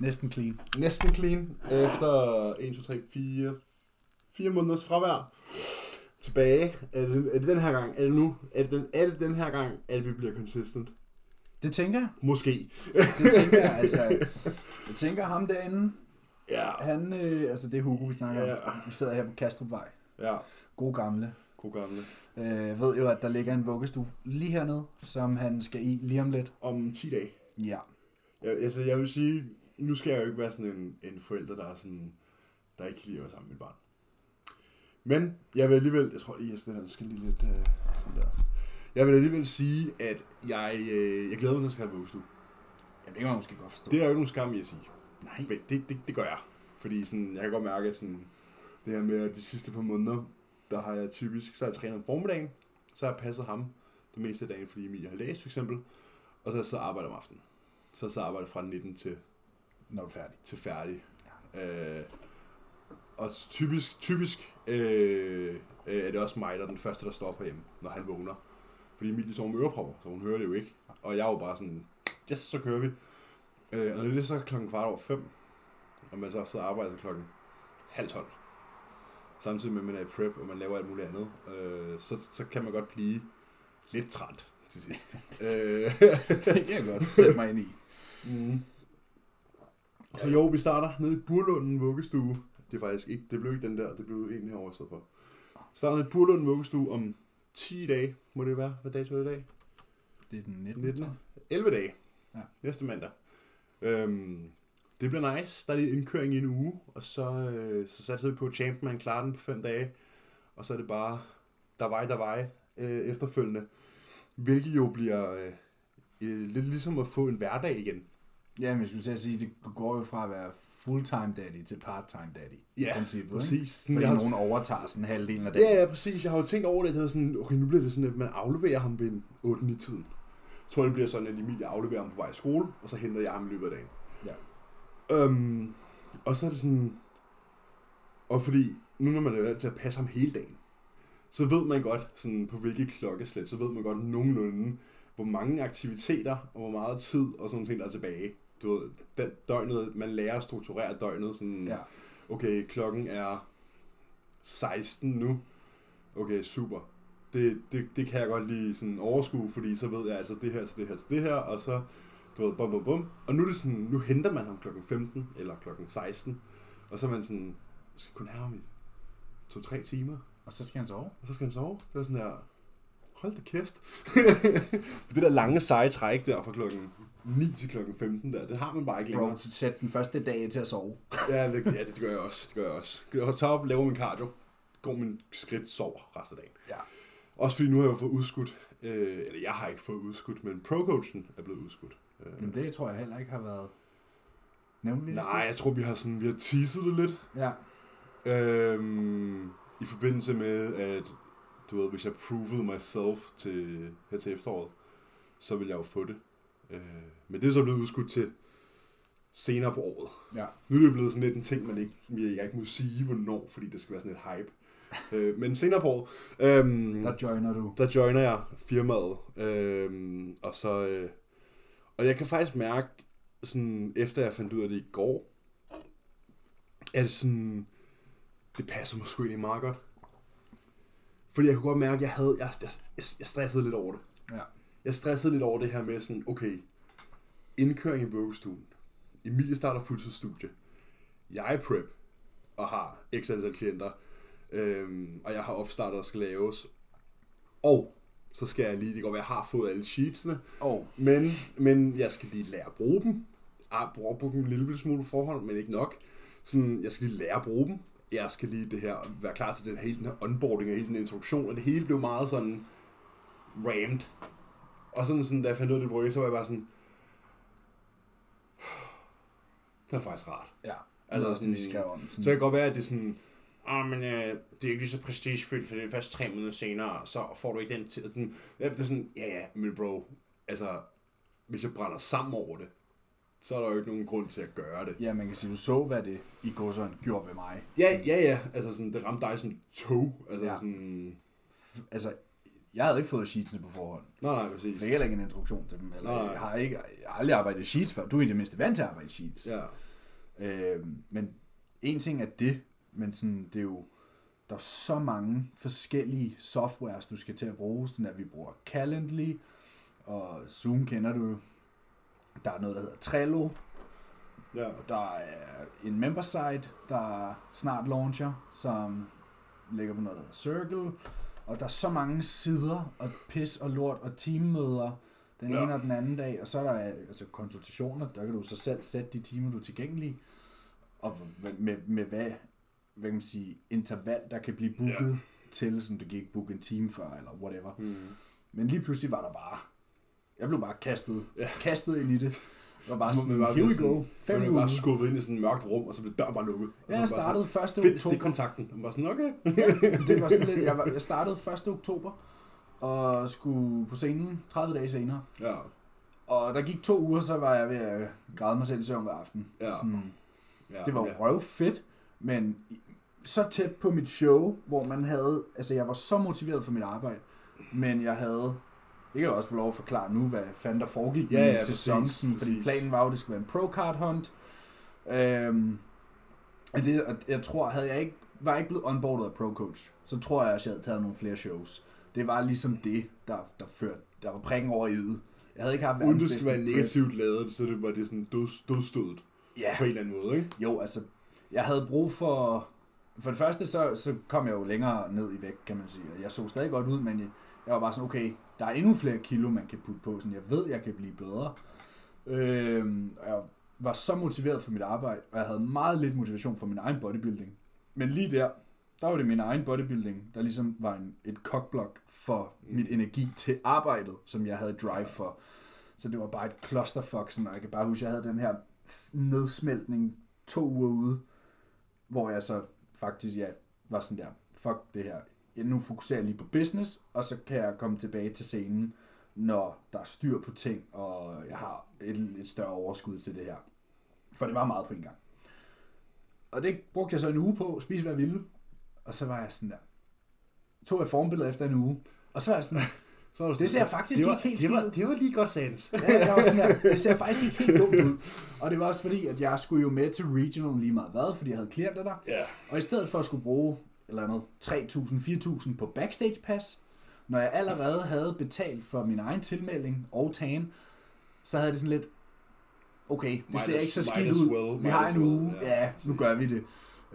Næsten clean. Næsten clean. Efter 1, 2, 3, 4, 4 måneders fravær. Tilbage. Er det, er det den her gang? Er det nu? Er det den, er det den her gang, at vi bliver consistent? Det tænker jeg. Måske. Det tænker jeg, altså. Jeg tænker ham derinde, Ja. han, øh, altså det er Hugo, vi snakker Ja. om. Vi sidder her på Kastrupvej. Ja. God gamle. God gamle. Øh, ved jo, at der ligger en vuggestue lige hernede, som han skal i lige om lidt. Om 10 dage. Ja. Jeg, altså, jeg vil sige, nu skal jeg jo ikke være sådan en, en forælder, der er sådan, der ikke kan lide at være sammen med mit barn. Men jeg vil alligevel, jeg tror lige, jeg den skal lige lidt øh, sådan der. Jeg vil alligevel sige, at jeg, øh, jeg glæder mig til at skal have vuggestue. Jamen, det kan man måske godt forstå. Det er jo ikke nogen skam i at sige. Nej. Men det, det, det gør jeg. Fordi sådan, jeg kan godt mærke, at sådan, det her med, at de sidste par måneder, der har jeg typisk, så har jeg trænet om formiddagen, så har jeg passet ham det meste af dagen, fordi Emilie har læst for eksempel, og så har jeg siddet og arbejdet om aftenen. Så har jeg siddet og arbejdet fra 19 til, Når du er færdig. til færdig. Øh, og typisk, typisk øh, øh, er det også mig, der er den første, der står op hjemme, når han vågner. Fordi Emilie sover med ørepropper, så hun hører det jo ikke. Og jeg er jo bare sådan, yes, så kører vi. Øh, og når det er så klokken kvart over fem, og man så sidder og arbejder til klokken halv tolv, samtidig med, at man er i prep, og man laver alt muligt andet, øh, så, så kan man godt blive lidt træt til sidst. øh, det kan jeg godt sætte mig ind i. Mm. Så jo, vi starter nede i Burlunden vuggestue. Det er faktisk ikke, det blev ikke den der, det blev en herovre i stedet for. Starter nede i Burlunden vuggestue om 10 dage, må det være. Hvad dato er det i dag? Det er den 19. 19. 11 dage. Ja. Næste mandag. Øhm, det bliver nice. Der er lige indkøring i en uge, og så, øh, så satser vi på, at Champman klarer den på 5 dage. Og så er det bare, der vej, der vej øh, efterfølgende. Hvilket jo bliver øh, øh, lidt ligesom at få en hverdag igen. Ja, men jeg skulle til at sige, det går jo fra at være full-time daddy til part-time daddy. i Ja, princippet, præcis. Ikke? Fordi jeg har- nogen overtager sådan halvdelen af dagen. Ja, ja, præcis. Jeg har jo tænkt over det. Det er sådan, okay, nu bliver det sådan, at man afleverer ham ved en 8-9-tiden. Jeg tror, det bliver sådan, at Emilie afleverer ham på vej i skole, og så henter jeg ham i løbet af dagen. Ja. Øhm, og så er det sådan... Og fordi, nu når man er vant til at passe ham hele dagen, så ved man godt, sådan på hvilke klokkeslæt, så ved man godt nogenlunde, hvor mange aktiviteter og hvor meget tid og sådan nogle ting, der er tilbage. Du ved, den døgnet, man lærer at strukturere døgnet, sådan, Ja. okay, klokken er 16 nu. Okay, super. Det, det, det kan jeg godt lige sådan overskue, fordi så ved jeg altså det her til det her til det her, og så, du ved, bum bum bum. Og nu er det sådan, nu henter man ham klokken 15 eller klokken 16, og så er man sådan, jeg skal kun have ham i to-tre timer, Og så skal han sove. og så skal han sove. Det er sådan der, hold da kæft. det der lange seje træk der fra klokken 9 til klokken 15 der, det har man bare ikke længere. Bro, sæt den første dag til at sove. Ja, det, ja, det gør jeg også. Det gør jeg også. Jeg tager op, laver min cardio, går min skridt, sover resten af dagen. Ja. Også fordi nu har jeg jo fået udskudt, øh, eller jeg har ikke fået udskudt, men pro-coachen er blevet udskudt. Øh, Men det tror jeg heller ikke har været nævnt nej, jeg tror, vi har, sådan, vi har teaset det lidt. Ja. Øhm, I forbindelse med, at du ved, hvis jeg provede myself til, her til efteråret, så vil jeg jo få det. Øh, men det er så blevet udskudt til senere på året. Ja. Nu er det blevet sådan lidt en ting, man ikke, jeg ikke må sige, hvornår, fordi det skal være sådan et hype. øh, men senere på året, øhm, Der joiner du. der joiner jeg firmaet. Øhm, og så... Øh, og jeg kan faktisk mærke, sådan, efter jeg fandt ud af det i går, at det sådan... Det passer mig sgu egentlig meget godt. Fordi jeg kunne godt mærke, at jeg, havde, jeg, jeg, jeg, jeg stressede lidt over det. Ja. Jeg stressede lidt over det her med sådan, okay, indkøring i vuggestuen. Emilie starter fuldtidsstudie. Jeg er prep og har x antal klienter. Øhm, og jeg har opstartet, der skal laves. Og så skal jeg lige, det være, jeg har fået alle sheetsene, Og men, men jeg skal lige lære at bruge dem. Jeg bruger på dem en lille smule på forhånd, men ikke nok. Sådan, jeg skal lige lære at bruge dem. Jeg skal lige det her, være klar til den, hele den her onboarding og hele den introduktion, og det hele blev meget sådan rammed. Og sådan, sådan da jeg fandt ud af det brygge, så var jeg bare sådan, det er faktisk rart. ja, Altså altså, det, vi sådan- skrev om. Så det kan godt være, at det er sådan, ah, men øh, det er ikke lige så prestigefyldt, for det er først tre måneder senere, så får du ikke den tid. Sådan, ja, det er sådan, ja, ja, men bro, altså, hvis jeg brænder sammen over det, så er der jo ikke nogen grund til at gøre det. Ja, man kan sige, du så, hvad det i godsøjne gjorde ved mig. Ja, ja, ja, altså sådan, det ramte dig som tog, altså ja. sådan, Altså, jeg havde ikke fået sheetsene på forhånd. nej, nej, Jeg præcis. fik heller ikke en introduktion til dem. Eller, Nej. jeg, har ikke, jeg har aldrig arbejdet i sheets før. Du er i det mindste vant til at arbejde i sheets. Ja, Øh, men en ting er det, men sådan, det er jo, der er så mange forskellige softwares, du skal til at bruge, sådan at vi bruger Calendly, og Zoom kender du. Der er noget, der hedder Trello, Ja. der er en member site, der snart launcher, som ligger på noget, der hedder Circle. Og der er så mange sider, og pis og lort, og teammøder, den Ja. ene og den anden dag. Og så er der altså konsultationer, der kan du så selv sætte de timer, du er tilgængelig. Og med, med, hvad, hvad kan man sige, interval, der kan blive booket Ja. til, sådan du kan ikke booke en time før, eller whatever. Mm. Men lige pludselig var der bare, jeg blev bare kastet, ja. kastet ind i det. Var bare Så sådan, man bare here we go, fem Man bare skubbet ind i sådan et mørkt rum, og så blev døren bare lukket. Og Ja, jeg startede 1. sådan, Find oktober. stikkontakten. Og var sådan, okay. Det var sådan lidt, jeg, var, jeg startede 1. oktober, og skulle på scenen 30 dage senere. Ja. Og der gik to uger, så var jeg ved at græde mig selv i søvn hver aften. Ja. Sådan, ja. det var ja. røv fedt, men så tæt på mit show, hvor man havde, altså jeg var så motiveret for mit arbejde, men jeg havde, det kan jeg også få lov at forklare nu, hvad fanden der foregik Ja, i ja, en sæson, præcis, fordi præcis. planen var jo, at det skulle være en pro-card hunt. Øhm, og det, og jeg tror, havde jeg ikke, var jeg ikke blevet onboardet af pro-coach, så tror jeg, at jeg havde taget nogle flere shows. Det var ligesom det, der, der førte, der var prikken over i ydet. Jeg havde ikke haft Uden det skulle være negativt lavet, så det var det sådan død, dødstødet Ja, på en eller anden måde, ikke? jo, altså, jeg havde brug for... For det første, så, så kom jeg jo længere ned i vægt, kan man sige. Jeg så stadig godt ud, men jeg, jeg var bare sådan, okay, der er endnu flere kilo, man kan putte på. Sådan, jeg ved, jeg kan blive bedre. Og jeg var så motiveret for mit arbejde, og jeg havde meget lidt motivation for min egen bodybuilding. Men lige der, der var det min egen bodybuilding, der ligesom var en, et kokblok for Mm. mit energi til arbejdet, som jeg havde drive for. Så det var bare et clusterfuck, sådan, og jeg kan bare huske, at jeg havde den her nedsmeltning to uger ude, hvor jeg så faktisk, ja, var sådan der, fuck det her. Jeg nu fokuserer jeg lige på business, og så kan jeg komme tilbage til scenen, når der er styr på ting, og jeg har et, et større overskud til det her. For det var meget på en gang. Og det brugte jeg så en uge på, spise hvad jeg ville, og så var jeg sådan der, tog jeg formbilleder efter en uge, og så var jeg sådan, Så var det ser faktisk det var, ikke helt det var, skidt ud. det var lige godt sans. Ja, jeg var sådan der, det ser faktisk ikke helt dumt ud. Og det var også fordi, at jeg skulle jo med til regional lige meget hvad, fordi jeg havde klienter der. Ja. Og i stedet for at skulle bruge eller andet 3.000-4.000 på backstage pass, når jeg allerede havde betalt for min egen tilmelding og tan, så havde det sådan lidt, okay, det ser ikke så skidt ud. well, Vi har en well, uge, ja, ja, nu gør vi det.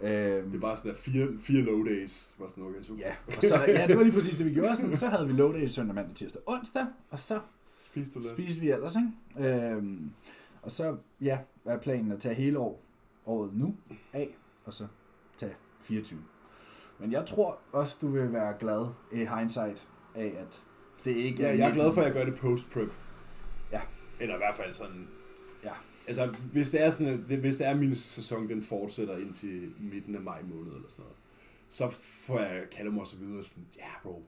Øhm, Det er bare sådan der fire, fire low days. Var sådan, okay, super. Ja, og så, ja, det var lige præcis det, vi gjorde. Sådan, så havde vi low day søndag, mandag, tirsdag, onsdag, og så Spis du spiste vi ellers, ikke? Øhm, og så, ja, er planen at tage hele år, året nu af, og så tage 24. Men jeg tror også, du vil være glad i hindsight af, at det ikke Ja, jeg er glad for, at jeg gør det post-prep. Ja. Eller i hvert fald sådan... Ja. Altså, hvis det er sådan, hvis det er min sæson, den fortsætter indtil midten af maj måned eller sådan noget, så får jeg kalde mig så videre sådan, ja bro,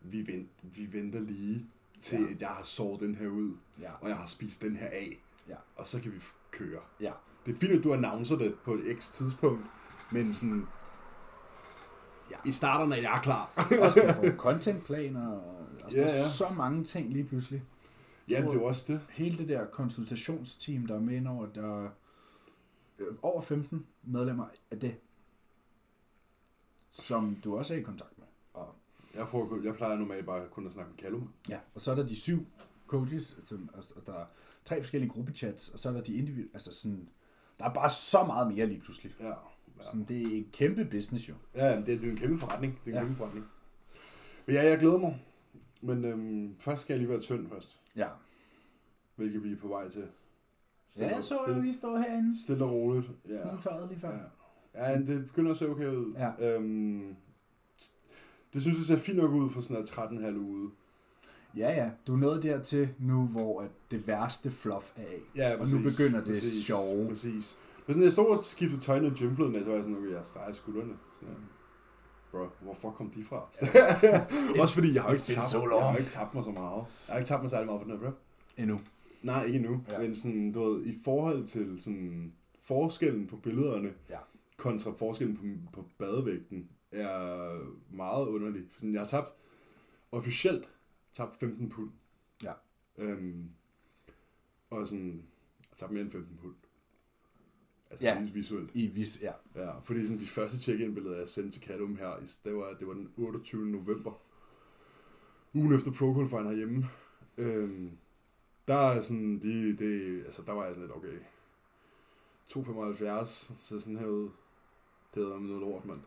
vi, vent, vi venter lige til, Ja. at jeg har sovet den her ud, Ja, og jeg har spist den her af, Ja. og så kan vi køre. ja, Det er fint, at du annoncer det på et x tidspunkt, men sådan, Ja. vi starter, når jeg er klar. også du får contentplaner, og altså, Ja, der er ja. så mange ting lige pludselig. ja, det er også det. hele det der konsultationsteam, der er med over, der er øh, over 15 medlemmer af det, som du også er i kontakt med. Og, Jeg, prøver, jeg plejer normalt bare kun at snakke med Callum. ja. og så er der de syv coaches, som, og der er tre forskellige gruppechats, og så er der de individuelle, altså sådan, der er bare så meget mere lige pludselig. Ja. Ja, Sådan, det er en kæmpe business jo. ja det, er, det er en kæmpe forretning. Det er en Ja. kæmpe forretning. Men ja, jeg glæder mig. Men øhm, først skal jeg lige være tynd først. Ja, Hvilket vi er på vej til. ja jeg så jo stille, lige stå herinde, stille og roligt. Ja. smide tøjet lige før. Ja. ja, det begynder at se okay ud. Ja. Øhm, det synes jeg ser fint nok ud for sådan en 13,5 uge. Ja, ja, du er nået dertil nu, hvor at det værste fluff er af. Ja, Og nu begynder det sjove. Præcis. Men sådan, jeg stod og skiftede tøj ned i gymfloden, og så var jeg sådan, okay, jeg streger skuldrene. Sådan, bro, hvor fuck kom de fra? Også fordi, jeg har ikke tabt, so jeg har ikke tabt mig så meget. Jeg har ikke tabt mig særlig meget på den her prep. Endnu. Nej, ikke endnu. Ja. Men sådan, du ved, i forhold til sådan, forskellen på billederne, Ja. kontra forskellen på, på badevægten, er meget underlig. Sådan, jeg har tabt, officielt tabt 15 pund. Ja. Øhm, og sådan, jeg har tabt mere end 15 pund. Altså Ja. visuelt. I vis, ja. Ja, fordi sådan de første check-in-billeder, jeg sendte til Kadum her, det var, det var den 28. november. Ugen efter Pro Qualifying herhjemme. Øhm, der er sådan, de, det, altså der var jeg sådan lidt, okay, 2,75, så sådan her ud. Det hedder med noget lort, mand.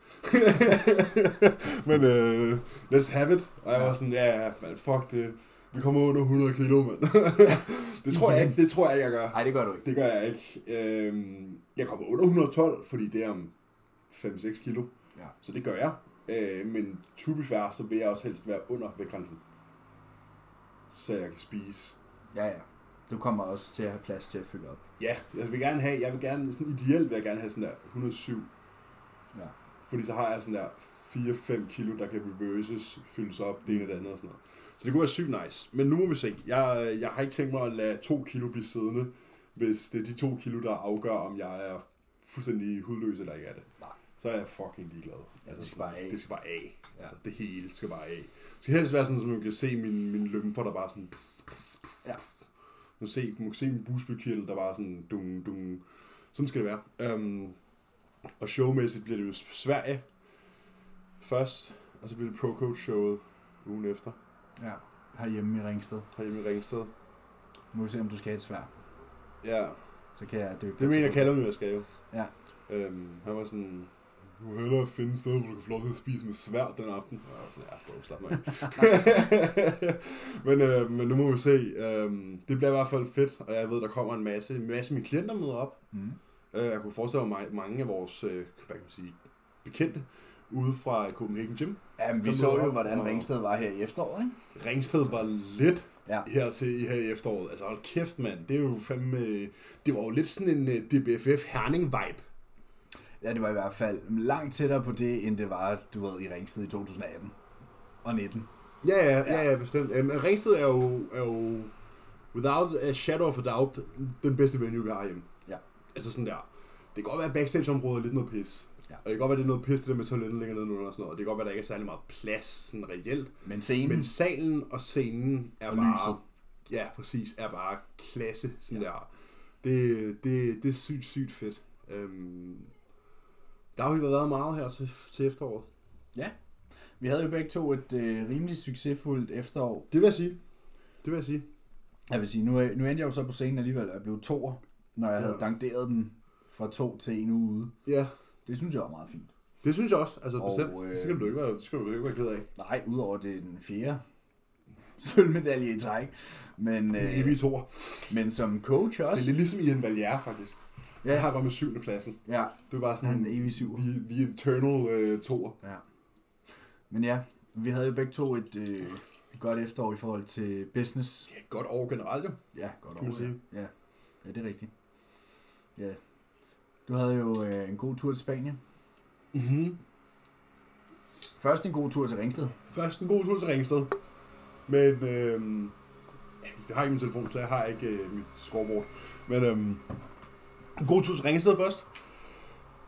Men øh, let's have it. Og jeg var sådan, ja, ja, man, fuck det. Vi kommer under 100 kilo, mand. det tror jeg ikke, det tror jeg ikke, jeg gør. Nej, det gør du ikke. Det gør jeg ikke. Øhm, jeg kommer under 112, fordi det er om 5-6 kilo. Ja. Så det gør jeg. Øh, men to be fair, så vil jeg også helst være under vægtgrænsen. Så jeg kan spise. Ja, ja. Du kommer også til at have plads til at fylde op. Ja, jeg vil gerne have, jeg vil gerne, sådan ideelt vil jeg gerne have sådan der 107. Ja. Fordi så har jeg sådan der 4-5 kilo, der kan reverses, fyldes op, det ene og det andet og sådan noget. Så det kunne være sygt nice. Men nu må vi se. Jeg, jeg har ikke tænkt mig at lade 2 kilo blive siddende, hvis det er de 2 kilo, der afgør, om jeg er fuldstændig hudløs eller ikke er det. Nej. Så er jeg fucking ligeglad. det skal bare af. Det skal bare af. Ja. Altså, det hele skal bare af. Det skal helst være sådan, at man kan se min, min lymfer, der bare sådan... Ja. Man kan se, man kan se min busbykirtel, der bare sådan... Dung, dung. Sådan skal det være. Um, og showmæssigt bliver det jo Sverige først, og så bliver det Pro Coach showet ugen efter, Ja. Herhjemme i Ringsted. herhjemme i Ringsted. Nu må vi se, om du skal have et svær. Ja, Så kan jeg døbe det mener jeg kalder. kalder jeg skal jo. Ja. Um, han var sådan, du må hellere finde et sted, hvor du kan få lov til at spise med svær den aften. Og jeg var sådan, ja, bro, slap mig men, øh, men nu må vi se. Um, det bliver i hvert fald fedt, og jeg ved, der kommer en masse, en masse af mine klienter møder op. Mm. Uh, jeg kunne forestille mig ma- mange af vores, øh, hvad kan man sige, bekendte ude fra Copenhagen Gym. Ja, men vi så jo, hvordan og- Ringsted var her i efteråret, ikke? Ringsted var lidt Ja. her til her i efteråret. Altså hold kæft, mand. Det er jo fandme... Det var jo lidt sådan en uh, DBFF Herning-vibe. Ja, det var i hvert fald langt tættere på det, end det var, du ved, i Ringsted i 2018 og 19. Ja, ja, ja, ja bestemt. Um, Ringsted er jo, er jo, without a shadow of a doubt, den bedste venue, vi har hjemme. Ja. Altså sådan der. Det kan godt være, at backstage-området er lidt noget pis. Ja. Og det kan godt være, det er noget pis, det der med toilettet nede og sådan noget. Det kan godt være, der ikke er særlig meget plads, sådan reelt. Men scenen, Men salen og scenen er Og bare... lyset. Ja, præcis. Er bare klasse, sådan Ja. ja. der. Det, det, det er sygt, sygt fedt. Øhm, der har vi været meget her til, til efteråret. vi havde jo begge to et øh, rimelig succesfuldt efterår. Det vil jeg sige. Det vil jeg sige. Jeg vil sige, nu, øh, nu endte jeg jo så på scenen alligevel, og jeg blev toer, når jeg Ja. havde dankeret den fra to til en uge ude. Ja, Det synes jeg var meget fint. det synes jeg også. Altså Og, bestemt. øh, Det skal du ikke være, det skal du ikke være ked af. Nej, udover det er den fjerde sølvmedalje i træk. Men, øh, evige toer. men som coach Det er også. ligesom i en Valier, faktisk. Jeg Ja, har gået med syvende pladsen. ja, Det er bare sådan han er evig syv. the, the eternal uh, toer. Ja. Men ja, vi havde jo begge to et, øh, godt efterår i forhold til business. Ja, godt år generelt jo. Ja, godt over. sige. Ja. ja, det er rigtigt. Ja. Du havde jo øh, en god tur til Spanien. Mm-hmm. Først en god tur til Ringsted. Først en god tur til Ringsted. Men ja, jeg har ikke min telefon, så jeg har ikke øh, mit scoreboard. Men øhm, en god tur til Ringsted først.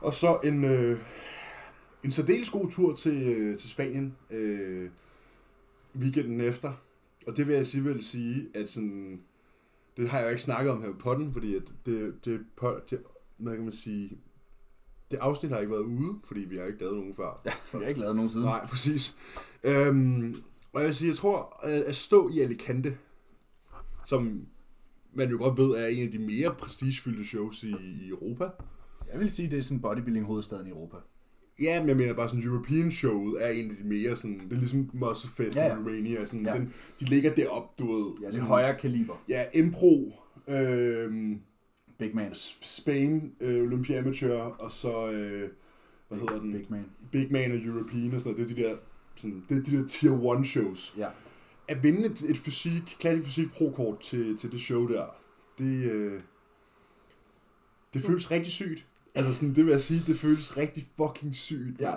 Og så en, øh, en særdeles god tur til, øh, til Spanien øh, weekenden efter. Og det vil jeg sige, vil sige, at sådan, det har jeg jo ikke snakket om her på den, fordi at det, det, det, hvad kan man sige, det afsnit har ikke været ude, fordi vi har ikke lavet nogen før. Ja, vi har ikke lavet nogen siden. Nej, præcis. Øhm, og jeg vil sige, jeg tror, at stå i Alicante, som man jo godt ved er en af de mere prestigefyldte shows i, i Europa. Jeg vil sige, det er sådan bodybuilding hovedstaden i Europa. Ja, men jeg mener bare sådan, European showet er en af de mere sådan, det er ligesom Muscle Fest Ja, ja, ja. Romania, sådan, Ja. den, de ligger derop, du ved. Ja, det er højere kaliber. Ja, Impro, øhm, Big man. Spain, øh, Olympia Amateur, og så, øh, hvad hedder den, Big man. Big Man og European og sådan noget, det er de der, sådan, det er de der tier 1 shows. Ja. At vinde et, et fysik, klassisk fysik pro-kort til, til det show der, det, øh, det føles rigtig sygt. Altså sådan, det vil jeg sige, det føles rigtig fucking sygt, Ja. ja.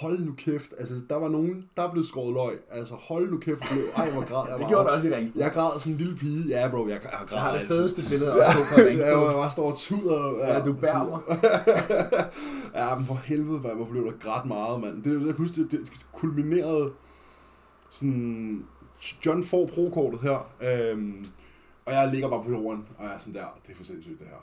Hold nu kæft. Altså, der var nogen, der blev skåret løg. Altså, hold nu kæft. Blev, ej, hvor græd jeg Det gjorde det også i Ringsted. Jeg græd som en lille pige. Ja, bro, jeg, jeg Jeg græd har det fedeste billede os to fra Ja, Ringsted. jeg bare står og tuder. Ja, du bærer mig. ja, men for helvede, hvor jeg blev der grædt meget, mand. Det, jeg kan huske, det, det kulminerede sådan... John får pro-kortet her, øhm, og jeg ligger bare på jorden, og jeg er sådan der, det er for sindssygt det her.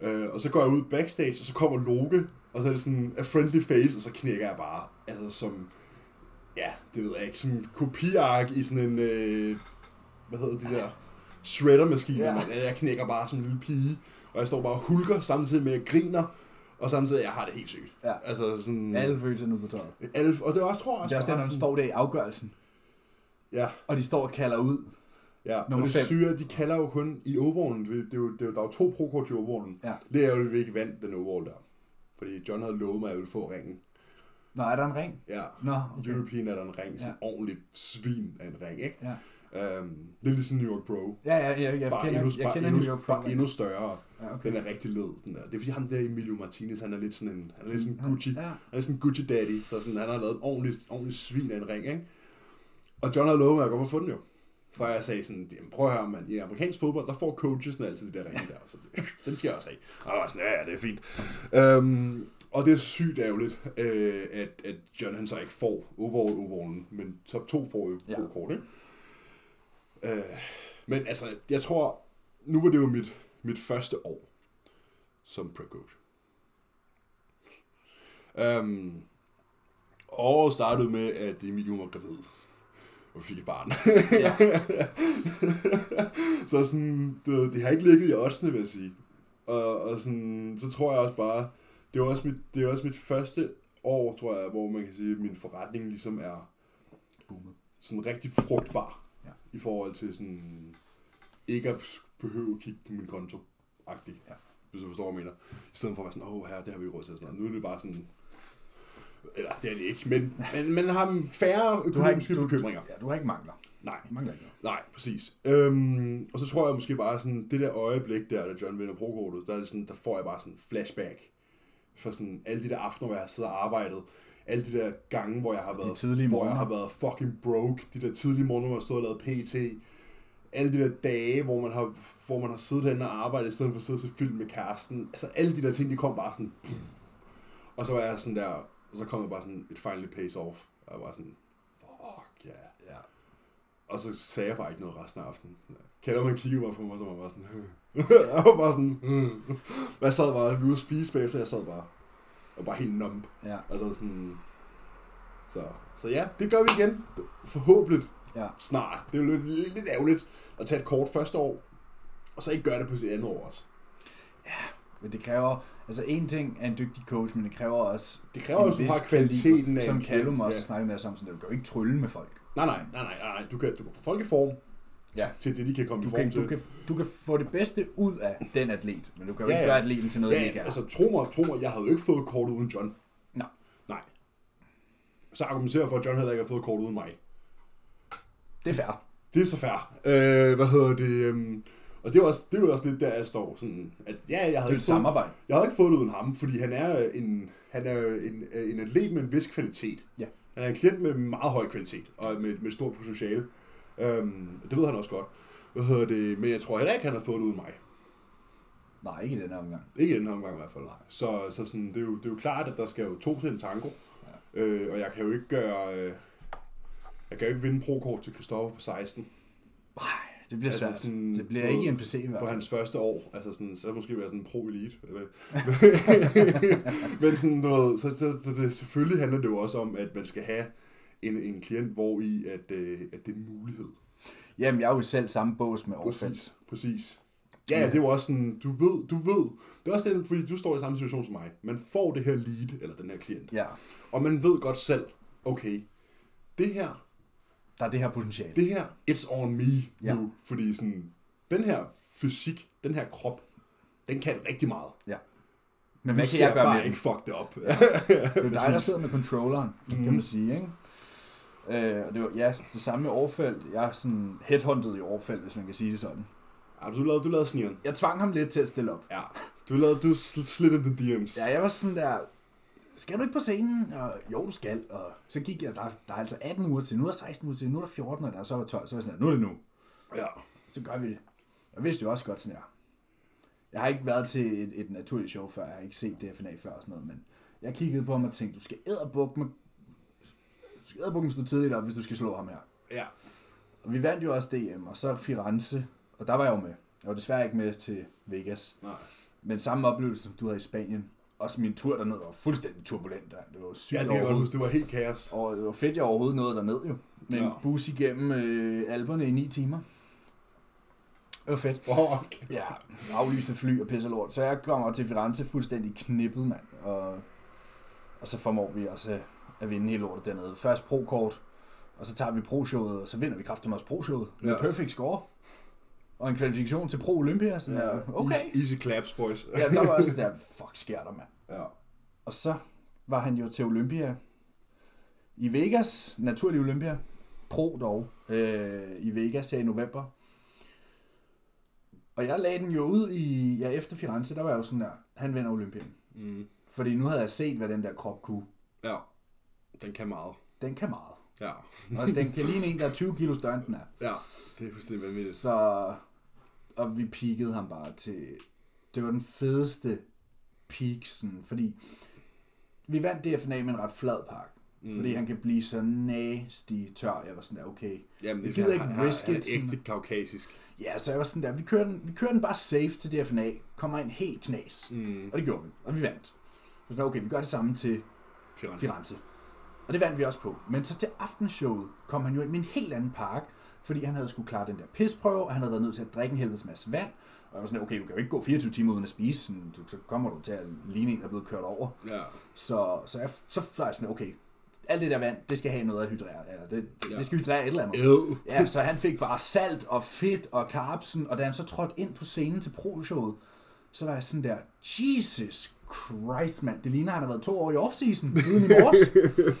Øh, og så går jeg ud backstage, og så kommer Loke, og så er det sådan a friendly face, og så knækker jeg bare, altså som, ja, det ved jeg ikke, som kopiark i sådan en, øh, hvad hedder de der, shredder-maskiner, Ja. yeah. Jeg knækker bare som en lille pige, og jeg står bare og hulker, samtidig med at jeg griner, og samtidig, jeg har det helt sygt. Ja. Altså sådan... Alle følelserne nu på tøjet. alle og det er også, tror jeg Det er også der, når sådan- står der i afgørelsen, Ja, og de står og kalder ud. ja. Nummer og det fem. at de kalder jo kun i overallen. Det, det, er jo, det er jo, der er jo to pro-kort i overallen. Ja. Det er jo, ikke vandt den overall der. Fordi John havde lovet mig, at jeg ville få ringen. Nå, er der en ring? Ja. Nå, Okay. European er der en ring, sådan Ja. en ordentlig svin af en ring, ikke? Ja. Øhm, det er ligesom New York Bro. Ja, ja, ja, jeg bare kender, endnu, jeg bare kender endnu, New York bare Pro. endnu større. Ja, okay. Den er rigtig led, den der. Det er fordi ham der Emilio Martinez, han er lidt sådan en, han er lidt sådan Ja, Gucci. Ja, Han er sådan en Gucci daddy, så sådan, han har lavet en ordentlig, ordentlig svin af en ring, ikke? Og John havde lovet mig at gå på få den jo. For jeg sagde sådan, jamen, prøv at høre, man, i amerikansk fodbold, der får coachesne altid de der ringe der. Så det, den skal jeg også have. Og jeg var sådan, ja, ja, det er fint. Øhm, og det er sygt ærgerligt, øh, at, at John han så ikke får overall overallen, men top 2 får jo Ja. kort, ikke? Øh, men altså, jeg tror, nu var det jo mit, mit første år som prep coach. Um, året startede med, at Emilio var gravid og fik et barn. Ja. så sådan, du ved, det har ikke ligget i oddsene, vil jeg sige. Og, og sådan, så tror jeg også bare, det er også mit, det er også mit første år, tror jeg, hvor man kan sige, at min forretning ligesom er Boomet. sådan rigtig frugtbar. Ja. I forhold til sådan, ikke at behøve at kigge på min konto. Agtigt. Ja. Hvis du forstår, hvad jeg mener. I stedet for at være sådan, åh her, det har vi ikke råd til. Sådan noget. Nu er det bare sådan, eller det er det ikke, men, men man har færre Du har økonomiske ikke, du, bekymringer. ja, du har ikke mangler. Nej, Du mangler ikke noget. nej, præcis. Øhm, og så tror jeg måske bare sådan, det der øjeblik der, da John vinder pro der, er det sådan, der får jeg bare sådan en flashback. For sådan alle de der aftener, hvor jeg har siddet og arbejdet. Alle de der gange, hvor jeg har været, hvor jeg har været fucking broke. De der tidlige morgener, hvor jeg stået og lavet PT. Alle de der dage, hvor man har, hvor man har siddet herinde og arbejdet, i stedet for at sidde og se film med kæresten. Altså alle de der ting, de kom bare sådan... Og så var jeg sådan der, og så kom jeg bare sådan, it finally pays off. Og jeg var sådan, fuck yeah. Ja. Og så sagde jeg bare ikke noget resten af aftenen. Kælder man kiggede bare på mig, så var bare sådan... jeg var bare sådan... Og jeg sad bare, vi ude at spise bagefter, jeg sad bare... Og bare helt numb. Ja. Altså sådan... Så, så ja, det gør vi igen. Forhåbentlig Ja. snart. Det er jo lidt, lidt, ærgerligt at tage et kort første år, og så ikke gøre det på sit andet år også. Men det kræver, altså en ting er en dygtig coach, men det kræver også Det kræver en også, vis kvaliteten kaliber, af Som Callum også ja. snakker med os om, sådan, du kan jo ikke trylle med folk. Nej, nej, nej, nej, nej. Du kan, du kan få folk i form Ja. til det, de kan komme Du i form kan, til. du, kan, du kan få det bedste ud af den atlet, men du kan jo Ja, ikke gøre atleten til noget, Ja, ikke er. altså tro mig, tro mig, jeg havde jo ikke fået kortet uden John. Nej. Nej. Så argumenterer for, at John heller ikke har fået kortet uden mig. Det er fair. Det er så fair. Øh, hvad hedder det? øhm, og det er, jo også, det jo også lidt der, jeg står sådan, at ja, jeg havde, ikke et fået, samarbejde. jeg havde ikke fået det uden ham, fordi han er en, han er en, en atlet med en vis kvalitet. Ja. Han er en klient med meget høj kvalitet, og med, med stort potentiale. Øhm, det ved han også godt. Hvad hedder det? Men jeg tror heller ikke, han har fået det uden mig. Nej, ikke i den her omgang. Ikke i den her omgang i hvert fald. Så, så sådan, det, er jo, det er jo klart, at der skal jo to til en tango. Ja. Øh, og jeg kan jo ikke gøre... Øh, jeg kan jo ikke vinde pro-kort til Christoffer på 16 Nej, det bliver Altså, svært. sådan, det bliver ikke en PC i hvert på hans første år. Altså sådan, så måske være sådan en pro-elite. Men sådan, ved, så, så, så det, selvfølgelig handler det jo også om, at man skal have en, en klient, hvor i at, øh, at det er en mulighed. Jamen, jeg er jo selv samme bås med Aarfeldt. Præcis. Præcis. Ja, ja, det er jo også sådan, du ved, du ved, det er også det, fordi du står i samme situation som mig. Man får det her lead, eller den her klient, Ja, og man ved godt selv, okay, det her, der er det her potentiale. det her, it's on me Ja. nu, fordi sådan, den her fysik, den her krop, den kan rigtig meget. Men Nu hvad kan jeg gøre bare med ikke fuck det op. Det er dig, der sidder med controlleren, kan Mhm. man sige, ikke? Øh, og det var, ja, det samme med Aarfeldt. Jeg er sådan headhunted i Aarfeldt, hvis man kan sige det sådan. Ja, du lavede, du lavede snigeren. Jeg tvang ham lidt til at stille op. Ja. Du lavede, du sl- slid the DM's. Ja, jeg var sådan der, skal du ikke på scenen? Og, jo, du skal. Og så gik jeg, der, er- der er altså 18 uger til, nu er der 16 uger til, nu er der 14, og der så var 12, så var jeg sådan nu er det nu. ja. Så gør vi det. Jeg vidste jo også godt sådan her. Jeg har ikke været til et, et naturligt show før, jeg har ikke set DFNA før og sådan noget, men jeg kiggede på ham og tænkte, du skal æderbukke med, du skal æderbukke stå tidligt op, hvis du skal slå ham her. Ja. Og vi vandt jo også DM, og så Firenze, og der var jeg jo med. Jeg var desværre ikke med til Vegas. Nej. Men samme oplevelse, som du havde i Spanien. Også min tur derned var fuldstændig turbulent. der. Det var sygt Ja, det kan jeg godt overhovedet. huske. Det var helt kaos. Og det var fedt, jeg overhovedet nåede derned jo. Med en Ja. bus igennem øh, Alperne i 9 timer. Det var fedt. Fuck. Ja, aflyste fly og pisse lort. Så jeg kommer til Firenze fuldstændig knippet, mand. Og, og så formår vi også at vinde hele lortet dernede. Først pro-kort, og så tager vi pro-showet, og så vinder vi kraftigt også pro-showet. Med Ja. perfect score. Og en kvalifikation til Pro Olympia. Sådan ja, der, okay. Easy, easy claps, boys. Ja, der var også der, fuck sker der, mand. ja. Og så var han jo til Olympia i Vegas, naturlig Olympia, pro dog, øh, i Vegas her i november. Og jeg lagde den jo ud i, ja efter Firenze, der var jeg jo sådan der, han vinder Olympien. Mm. Fordi nu havde jeg set, hvad den der krop kunne. ja. Den kan meget. Den kan meget. Ja. Og den kan ligne en, der er 20 kilo større end den er. Ja. Det er fuldstændig vanvittigt. Så, og vi peakede ham bare til, det var den fedeste peak, sådan, fordi vi vandt DFNA med en ret flad park. Mm. Fordi han kan blive så nasty tør. Jeg var sådan der, okay. Jamen, det gider er, ikke han, han, risk han er ægte kaukasisk. Ja, så jeg var sådan der, vi kører den, vi kører den bare safe til DFNA. Kommer ind helt knas. Mm. Og det gjorde vi. Og vi vandt. Så sådan, okay, vi gør det samme til Firenze. Firenze. Og det vandt vi også på. Men så til aftenshowet kom han jo ind med en helt anden park, fordi han havde skulle klare den der pisprøve, og han havde været nødt til at drikke en helvedes masse vand. Og jeg var sådan, okay, du kan jo ikke gå 24 timer uden at spise, sådan, du, så kommer du til at ligne en, der er blevet kørt over. Ja. Så, så, jeg, så var jeg sådan, okay, alt det der vand, det skal have noget at hydrere. Eller det, det, Ja. det skal hydrere et eller andet. Ew. Ja, så han fik bare salt og fedt og carbsen, og da han så trådte ind på scenen til pro-showet, så var jeg sådan der, Jesus Christ, mand, det ligner, han har været to år i off-season siden i morges.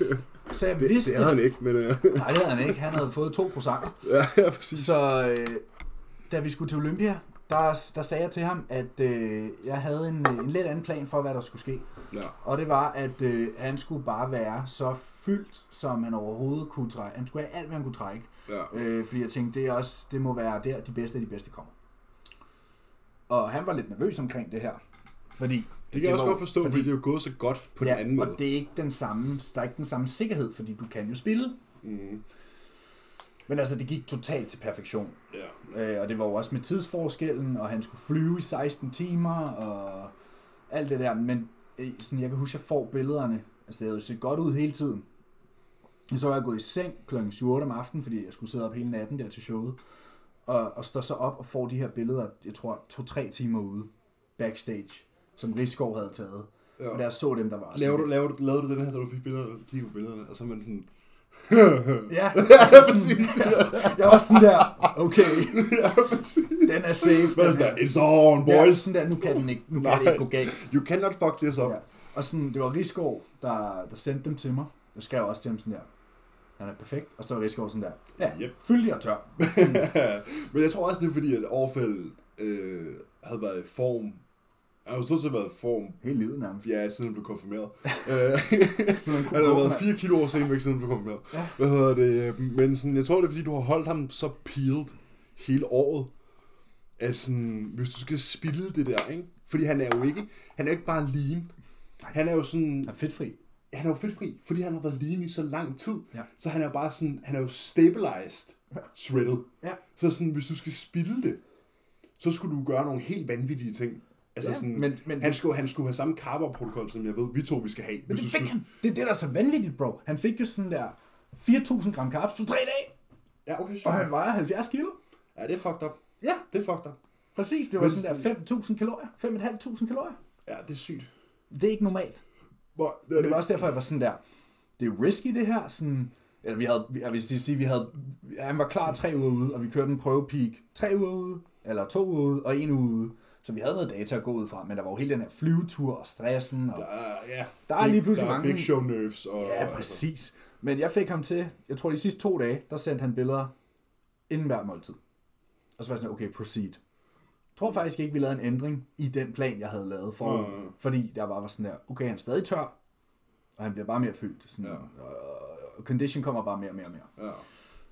Så jeg Det, vidste, det havde han ikke, men... Uh, nej, det havde han ikke, han havde fået to croissanter. ja, ja, præcis. Så øh, da vi skulle til Olympia, der, der sagde jeg til ham, at øh, jeg havde en, en lidt anden plan for, hvad der skulle ske. Ja. Og det var, at øh, han skulle bare være så fyldt, som han overhovedet kunne trække. Han skulle have alt, hvad han kunne trække. Ja. Øh, fordi jeg tænkte, det, er også, det må være der, de bedste af de bedste kommer. Og han var lidt nervøs omkring det her. Fordi Det kan jeg også var- godt forstå, fordi, fordi det er jo gået så godt på ja, den anden måde. og det er ikke den samme, der er ikke den samme sikkerhed, fordi du kan jo spille. Mm. Men altså, det gik totalt til perfektion. Ja. Øh, og det var jo også med tidsforskellen, og han skulle flyve i 16 timer, og alt det der. Men øh, sådan, jeg kan huske, at jeg får billederne. Altså, det havde jo set godt ud hele tiden. Så var jeg gået i seng kl. 7 om aftenen, fordi jeg skulle sidde op hele natten der til showet. Og, og står så op og får de her billeder, jeg tror, to-tre timer ude, backstage, som Rigskov havde taget. Ja. Og jeg så dem, der var Laver du, laver du, lavede du den her, da du fik billeder, kigge på billederne, og så er man sådan, Ja, altså sådan, jeg var sådan der, okay, ja, præcis. den er safe. Er den sådan der, it's on, Ja, boys. sådan der, nu kan, den ikke, nu kan det ikke gå galt. You cannot fuck this up. Ja. Og sådan, det var Rigskov, der, der sendte dem til mig. Jeg skrev også til ham sådan der, han er perfekt. Og så var Rigskov sådan der, ja, Yep. fyldig og tør. Men jeg tror også, det er fordi, at Overfald øh, havde været i form. Han har stort set været i form, Hele livet nærmest. ja, siden han blev konfirmeret. Øh, Sådan en han har været mand. 4 kilo over siden væk, siden han blev konfirmeret. Ja. Hvad hedder det? Men sådan, jeg tror, det er fordi, du har holdt ham så peeled hele året, at sådan, hvis du skal spille det der, ikke? Fordi han er jo ikke, han er jo ikke bare lean. Han er jo sådan, Han er fedtfri. han er jo fedtfri, fordi han har været lean i så lang tid. Ja. Så han er jo bare sådan, han er jo stabilized, shredded. Ja. Så sådan, hvis du skal spille det, så skulle du gøre nogle helt vanvittige ting. Altså Ja, sådan, men- men- han, skulle, han skulle have samme carb-protokol, som jeg ved, vi to vi skal have. Men det fik han. Det er det, der er så vanvittigt, bro. Han fik jo sådan der 4.000 gram carbs på tre dage. Ja, okay, Og sure. han vejer 70 kilo. Ja, det er fucked up. Ja, Det er fucked up. præcis. Det var Men sådan der 5.000 kalorier. 5.500 kalorier. Ja, det er sygt. Det er ikke normalt. Hvor, det, Og det var også derfor, jeg var sådan der, det er risky det her, sådan, eller vi havde, jeg vil sige, vi havde, han var klar tre uger ude, og vi kørte en prøvepeak tre uger ude, eller to uger ude, og en uge ude. Så vi havde noget data at gå ud fra, men der var jo hele den her flyvetur og stressen, og der er, ja, Der er lige pludselig der er mange- big show nerves. Og, ja, præcis. Men jeg fik ham til, jeg tror de sidste to dage, der sendte han billeder inden hver måltid. Og så var jeg sådan, okay, proceed. Jeg tror faktisk ikke, vi lavede en ændring i den plan, jeg havde lavet for Mm. Fordi der bare var sådan der, okay, han er stadig tør, og han bliver bare mere fyldt. Sådan, Ja. og, og condition kommer bare mere og mere og mere. Ja.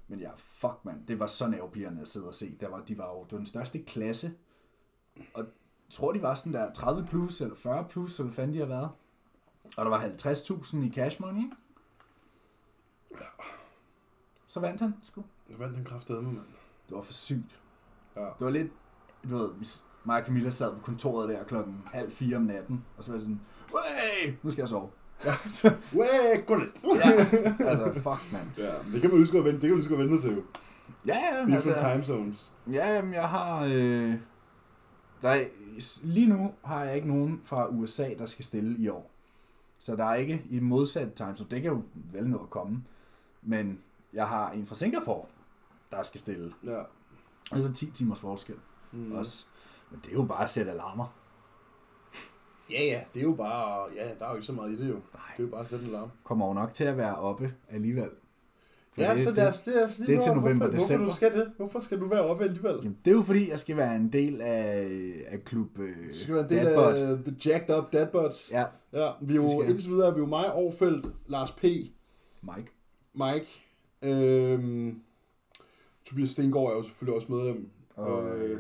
Men ja, fuck mand, det var så nervepirrende at sidde og se. Der var, de var jo den største klasse. Og tror, de var sådan der 30 plus eller 40 plus, hvad fanden de har været. Og der var 50.000 i cash money, ikke? Så vandt han, sgu. Jeg vandt den kraftedeme, mand. Det var for sygt. Ja. Det var lidt, du ved, hvis mig og Camilla sad på kontoret der klokken halv fire om natten, og så var jeg sådan, Wey, nu skal jeg sove. Way, gå lidt. ja, altså, fuck, mand. Ja, men det kan man så godt vente, det kan man så godt vente til jo. Ja, ja, Different altså, time zones. ja, jamen, jeg har, øh, der er, lige nu har jeg ikke nogen fra USA, der skal stille i år. Så der er ikke i modsat time, så det kan jo vel nå at komme. Men jeg har en fra Singapore, der skal stille. Ja. Og så 10 timers forskel Mm. også. Men det er jo bare at sætte alarmer. Ja, ja, det er jo bare, ja, der er jo ikke så meget i det jo. Nej. Det er jo bare at sætte en alarm. Kommer jo nok til at være oppe alligevel. Ja, det, så det, lad os, lad os lige det er til november, hvorfor, december. Hvorfor du skal det? Hvorfor skal du være oppe alligevel? Jamen, det er jo fordi, jeg skal være en del af, af klub øh, Du skal være en del Dadbot. af The Jacked Up Dadbots. Ja, Ja, vi er jo indtil videre, er vi er jo mig, Aarfeldt, Lars P., Mike. Mike, øhm, Tobias Stengård er jo selvfølgelig også medlem, Og Øh, øh,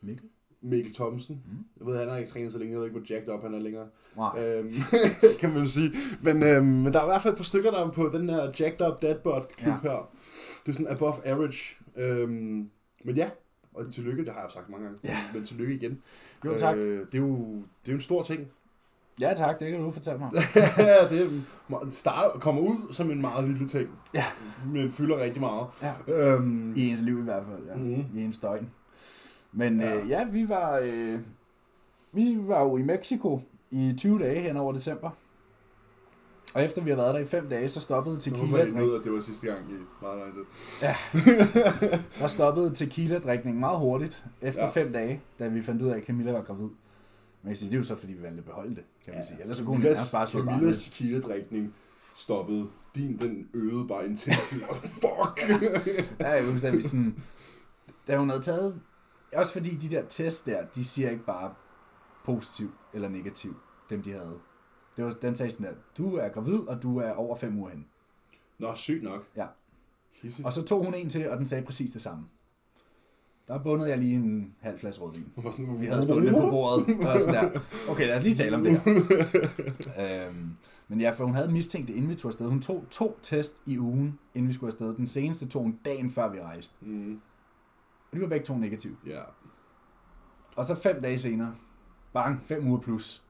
Mikkel. Mikkel Thomsen. Mm. Jeg ved, han har ikke trænet så længe, jeg ved ikke, hvor jacked up han er længere. Nej. Øhm, kan man jo sige. Men, øhm, men der er i hvert fald et par stykker, der er på den her Jacked Up Dadbot klub Ja. her. Det er sådan above average. Øhm, men ja, og tillykke, det har jeg jo sagt mange gange. Ja. Men tillykke igen. Jo, tak. Øh, det, er jo, det er jo en stor ting. Ja, tak. Det kan du fortælle mig. ja, det er- starter, kommer ud som en meget lille ting. Ja. Men fylder rigtig meget. Ja. Øhm, I ens liv i hvert fald, ja. Mhm. I ens døgn. Men Ja. ja, øh, ja vi var øh, vi var jo i Mexico i 20 dage hen over december. Og efter vi har været der i 5 dage, så stoppede tequila ved, at det var sidste gang i meget lang tid. Der stoppede tequila-drikningen meget hurtigt efter Ja. 5 dage, da vi fandt ud af, at Camilla var gravid. Men jeg kan sige, det er jo så, fordi vi valgte at beholde det, kan man sige. Ellers så kunne hun Camillas- nærmest bare slå Camillas tequila-drikning stoppede. Din, den øgede bare intensivt. Fuck! Ja, jeg husker, at vi sådan... Da hun havde taget... Også fordi de der tests der, de siger ikke bare positiv eller negativ, dem de havde. Det var, den sagde sådan der, du er gravid, og du er over 5 uger hen. Nå, sygt nok. Ja. Hisse. Og så tog hun en til, og den sagde præcis det samme. Der bundede jeg lige en halv flaske rødvin. Sådan, Vi havde stået lidt på bordet, og sådan der. Okay, lad os lige tale om det her. øhm, men ja, for hun havde mistænkt det, inden vi tog afsted. Hun tog to test i ugen, inden vi skulle afsted. Den seneste tog hun dagen før vi rejste. Mm, Og de var begge to negative. ja, Og så fem dage senere, bang, fem uger plus.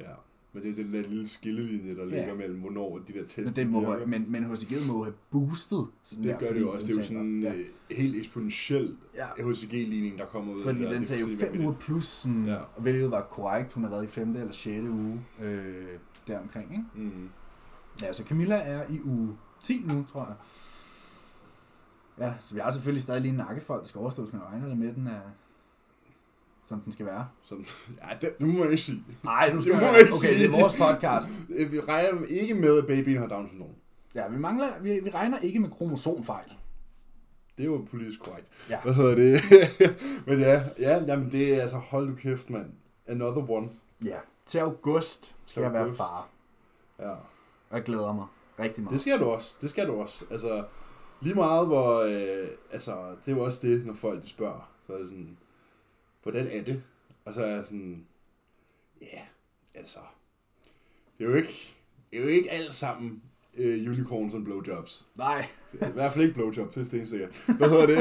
ja. Men det er den der lille skillelinje, der Ja. ligger mellem, hvornår de der tests Men, det må, men, men HCG må have boostet. sådan det der, gør det jo også. Det er jo sådan Ja, øh, helt eksponentiel ja. HCG-ligning, der kommer ud. Fordi der. den sagde jo fem uger plus, sådan, ja. hvilket var korrekt. Hun har været i femte eller sjette uge øh, deromkring. Ikke? Mm. Ja, så Camilla er i uge 10 nu, tror jeg. Ja, så vi har selvfølgelig stadig lige en nakkefold, der skal overstås, men jeg regner det med, den er, som den skal være. Sådan, ja, det, nu må jeg ikke sige. Nej, nu skal Det må være. jeg Okay, sige. det er vores podcast. Øh, Vi regner ikke med, at babyen har Down syndrom. Ja, vi mangler, vi, vi regner ikke med kromosomfejl. Det er jo politisk korrekt. Ja. Hvad hedder det? Men ja, ja jamen det er altså, hold du kæft, mand. Another one. Ja, til august skal jeg være august. far. Ja. Jeg glæder mig rigtig meget. Det skal du også. Det skal du også. Altså, lige meget hvor... Øh, altså, det er jo også det, når folk de spørger. Så er det sådan, hvordan er det? Og så er jeg sådan, ja, altså, det er jo ikke, det er jo ikke alt sammen øh, unicorns and blowjobs. Nej, I hvert fald ikke blowjobs, det er stensikkert. Hvad hedder det?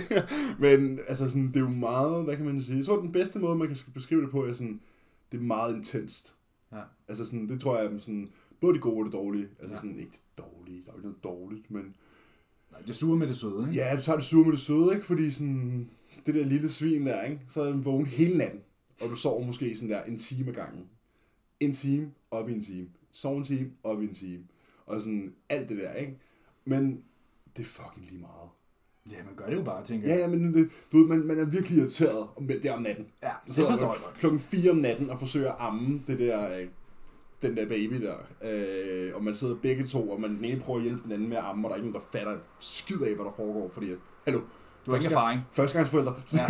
Men altså sådan, det er jo meget, hvad kan man sige? Jeg tror, den bedste måde, man kan beskrive det på, er sådan, det er meget intenst. Ja. Altså sådan, det tror jeg er sådan, både det gode og det dårlige. Altså Ja. sådan, ikke det dårlige, der er jo ikke noget dårligt, men det sure med det søde, ikke? ja, du tager det sure med det søde, ikke? Fordi sådan, det der lille svin der, ikke? Så er den vågen hele natten, og du sover måske sådan der en time ad gangen. En time, op i en time. Sov en time, op i en time. Og sådan alt det der, ikke? Men det er fucking lige meget. Ja, man gør det jo bare, tænker Ja, jeg. ja, men det, du ved, man, man er virkelig irriteret om det om natten. Ja, det Så forstår jeg godt. Klokken 4 om natten og forsøger at amme det der, øh, den der baby der. Øh, og man sidder begge to, og man den ene prøver at hjælpe den anden med at amme, og der er ikke nogen, der fatter en skid af, hvad der foregår. Fordi, hallo, Du har ikke Første gang- erfaring. førstegangsforældre. Ja.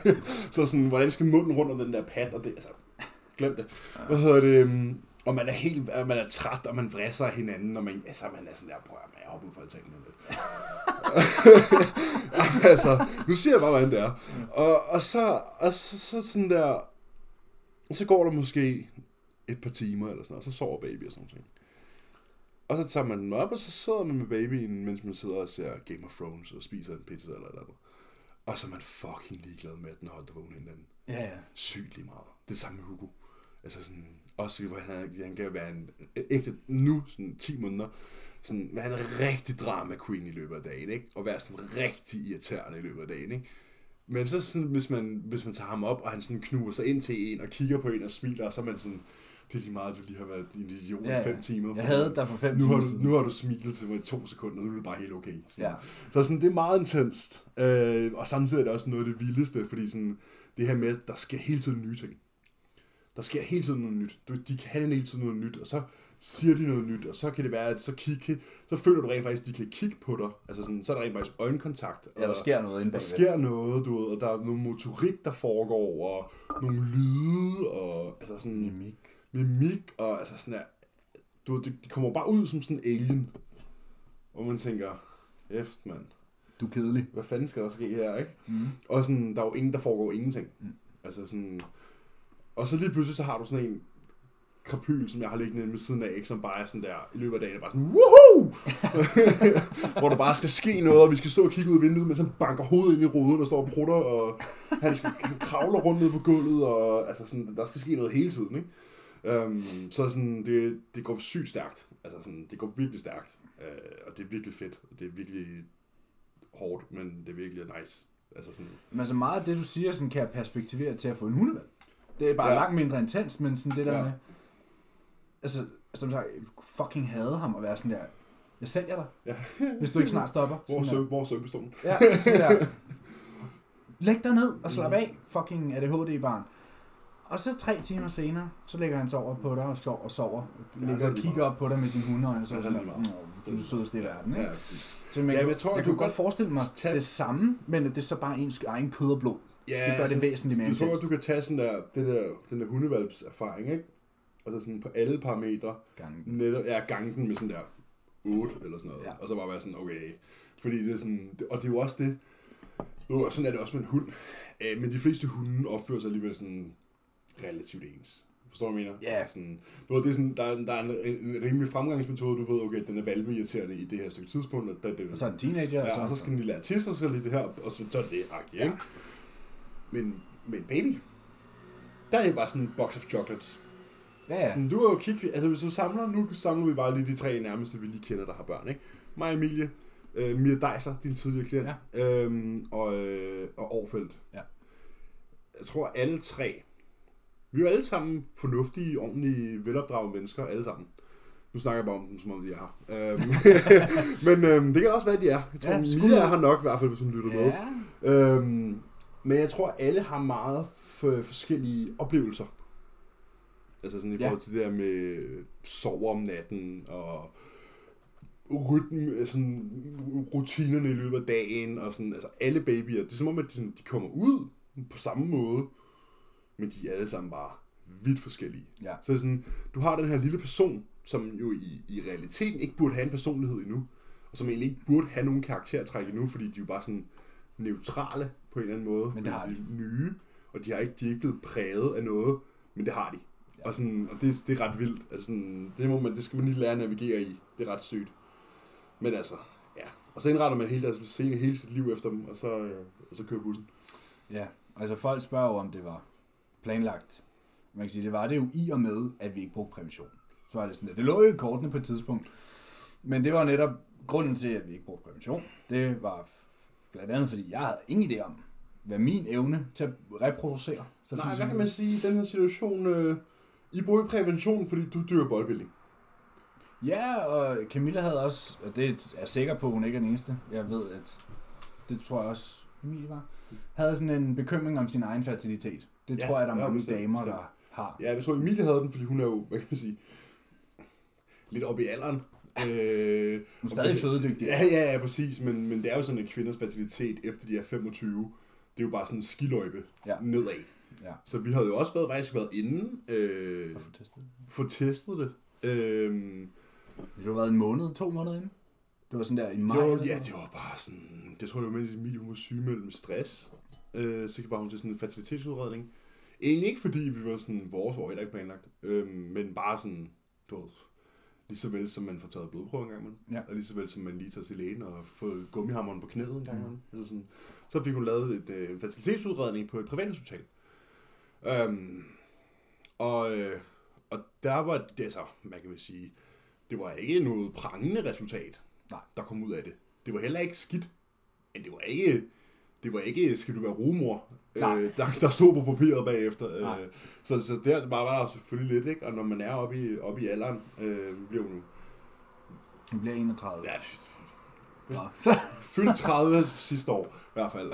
så sådan, hvordan skal munden rundt om den der pat, og det, altså, glem det. Hvad hedder det? øhm, Og man er helt, man er træt, og man vrisser af hinanden, og man, altså, man er sådan der, prøv at jeg hopper ud fra altanen nu lidt. Jamen, altså, nu siger jeg bare, hvordan det er. Og, og, så, og så, så sådan der, så går der måske et par timer eller sådan noget, og så sover baby og sådan noget. Og så tager man den op, og så sidder man med babyen, mens man sidder og ser Game of Thrones og spiser en pizza eller et eller andet. Og så er man fucking ligeglad med, at den holdt vågen hinanden. Ja, ja. Sygt lige meget. Det samme med Hugo. Altså sådan, også hvor han, han kan være en ægte, nu sådan 10 måneder, sådan, være en rigtig drama queen i løbet af dagen, ikke? Og være sådan rigtig irriterende i løbet af dagen, ikke? Men så sådan, hvis man, hvis man tager ham op, og han sådan knuger sig ind til en, og kigger på en og smiler, så er man sådan, det er lige meget, at du lige har været en idiot i Ja, ja. fem timer. Jeg havde dig for fem nu har, timer du, siden. nu har du smilet til mig i to sekunder, nu er det bare helt okay. Sådan. Ja. Så sådan, det er meget intenst. Øh, og samtidig er det også noget af det vildeste, fordi sådan, det her med, at der sker hele tiden nye ting. Der sker hele tiden noget nyt. Du, de kan hele tiden noget nyt, og så siger de noget nyt, og så kan det være, at så, kigge, så føler du rent faktisk, at de kan kigge på dig. Altså sådan, så er der rent faktisk øjenkontakt. Ja, der og- sker noget inde der sker noget, du ved, og der er noget motorik, der foregår, og nogle lyde, og altså sådan Mimik. Mimik, og altså sådan der, du det, de kommer bare ud som sådan en alien, hvor man tænker, efter mand, Du er kedelig. hvad fanden skal der ske her, ikke? Mm. Og sådan, der er jo ingen, der foregår ingenting. Mm. Altså sådan, og så lige pludselig, så har du sådan en krapyl, som jeg har liggende ved siden af, ikke? som bare er sådan der, i løbet af dagen, er bare sådan, woohoo! Hvor der bare skal ske noget, og vi skal stå og kigge ud af vinduet, mens han banker hovedet ind i ruden og står og prutter, og han, skal, han kravler rundt ned på gulvet, og altså sådan, der skal ske noget hele tiden, ikke? Um, så sådan, det, det går sygt stærkt. Altså sådan, det går virkelig stærkt. Uh, og det er virkelig fedt. og Det er virkelig hårdt, men det er virkelig nice. Altså sådan, Men altså meget af det, du siger, sådan, kan jeg perspektivere til at få en hundevalg. Det er bare Ja. langt mindre intens, men sådan det der Ja. med... Altså, som sagt, fucking havde ham at være sådan der... Jeg sælger dig, ja. hvis du ikke snart stopper. Hvor søm, hvor sømpistolen? Ja, sådan der. Læg dig ned og slap af, fucking ADHD-barn. Og så tre timer senere, så lægger han sig over på dig og sover, og sover. Ja, Ligger så er og kigger op på dig med sine hundeøjne, og så Ja, er så sådan det der, lige "Nå, du er sødeste i verden, ikke? Ja, præcis. Så man, Ja, ja, jeg tror, jeg du kunne godt forestille mig tage- det samme, men at det er så bare ens egen kød og blod. Ja, Det gør det væsentligt mere Jeg tror, at du kan tage sådan der, det der, den der hundevalps erfaring, ikke? Altså sådan på alle parametre, Gange. netop, ja, gange den med sådan der 8 eller sådan noget. Ja. Og så bare være sådan, okay. Fordi det er sådan, og det er jo også det, jo, og sådan er det også med en hund. Øh, men de fleste hunde opfører sig alligevel sådan relativt ens. Forstår du, hvad jeg mener? Ja. Sådan, du ved, det er sådan, der, er, der er en, en, rimelig fremgangsmetode, du ved, okay, den er valveirriterende i det her stykke tidspunkt, og der, det, Og så er en teenager, Ja, og så skal den lige lære til sig, så lige det her, og så, så er det agtigt, ikke? Men, men baby, der er det bare sådan en box of chocolates. Ja, ja. Sådan, du har jo kig, altså hvis du samler, nu samler vi bare lige de tre nærmeste, vi lige kender, der har børn, ikke? Mig, Emilie, øh, Mia Deiser, din tidligere klient, ja. øhm, og, øh, og Aarfeldt. Ja. Jeg tror alle tre, vi er jo alle sammen fornuftige, ordentlige, velopdragede mennesker, alle sammen. Nu snakker jeg bare om dem, som om de er her. Øhm, men øhm, det kan også være, at de er. Jeg tror, Ja, ja, Mia er her nok, i hvert fald, hvis hun lytter med. Ja. Øhm, men jeg tror, alle har meget for forskellige oplevelser. Altså sådan i Ja. forhold til det der med sove om natten og rytmen, sådan rutinerne i løbet af dagen og sådan, altså alle babyer, det er som om, at de, sådan, de kommer ud på samme måde, men de er alle sammen bare vidt forskellige. Ja. Så sådan, du har den her lille person, som jo i, i realiteten ikke burde have en personlighed endnu, og som egentlig ikke burde have nogen karaktertræk endnu, fordi de er jo bare sådan neutrale på en eller anden måde. Men det har de er nye, og de, har ikke, de er ikke blevet præget af noget, men det har de. Ja. Og, sådan, og det, det er ret vildt. Altså sådan, det, må man, det skal man lige lære at navigere i. Det er ret sygt. Men altså, ja. Og så indretter man hele, deres scene, hele sit liv efter dem, og så, øh, og så kører bussen. Ja, altså folk spørger jo, om det var planlagt. Man kan sige, det var det jo i og med, at vi ikke brugte prævention. Så var det sådan, at det lå jo i kortene på et tidspunkt. Men det var netop grunden til, at vi ikke brugte prævention. Det var blandt andet, fordi jeg havde ingen idé om, hvad min evne til at reproducere. Så Nej, hvad kan man sige i den her situation? Øh, I bruger ikke prævention, fordi du dør boldbuilding. Ja, og Camilla havde også, og det er jeg sikker på, hun ikke er den eneste. Jeg ved, at det tror jeg også, Emilie var, havde sådan en bekymring om sin egen fertilitet. Det Ja, tror jeg, der er mange bestemt, damer, bestemt. der har. Ja, jeg tror Emilie havde den, fordi hun er jo, hvad kan man sige, lidt oppe i alderen. Øh, Hun er stadig fødedygtig. Ja, ja, ja, præcis. Men, men det er jo sådan, at kvinders fertilitet efter de er 25, det er jo bare sådan en skiløjpe Ja. nedad. Ja. Så vi havde jo også været, faktisk været inde, øh, Og få testet. få testet det. Øh, Det har været en måned, to måneder inden. Det var sådan der i maj. det var, ja, det var bare sådan, det tror jeg, det var mens Emilie hun var sygemeldt med stress. Øh, så var hun til sådan en fertilitetsudredning. Egentlig ikke fordi vi var sådan, vores er ikke planlagt, øh, men bare sådan, du ved, Lige så vel som man får taget blodprøver en gang imellem. Ja. Og lige så vel som man lige tager til lægen og får gummihammeren på knæet en gang Mm. imellem. Eller sådan. Så fik hun lavet et, øh, en facilitetsudredning på et privathospital. Øhm, og, øh, og der var det, altså, man kan vel sige, det var ikke noget prangende resultat, Nej. der kom ud af det. Det var heller ikke skidt, men det var ikke, det var ikke, skal du være rumor, Nej. øh, der, der stod på papiret bagefter. Nej. Øh, så, så der var, var der selvfølgelig lidt, ikke? Og når man er oppe i, oppe i alderen, øh, vi bliver jo nu, Hun bliver 31. ja. Så, fyldt 30 sidste år, i hvert fald.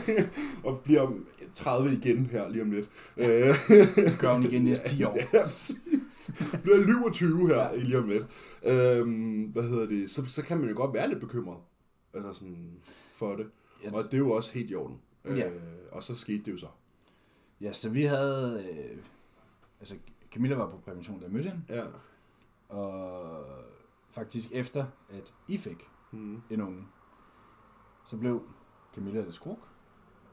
og bliver 30 igen her lige om lidt. Øh, gør hun igen næste 10 år. Ja, præcis. Bliver lyv og 20 her ja. lige om lidt. Øhm, hvad hedder det? Så, så kan man jo godt være lidt bekymret altså sådan, for det. Ja. Og det er jo også helt i orden. Ja. Øh, og så skete det jo så. Ja, så vi havde... Øh, altså, Camilla var på prævention, jeg mødte hende. Ja. Og faktisk efter, at I fik Mm. en unge, så blev Camilla lidt skruk.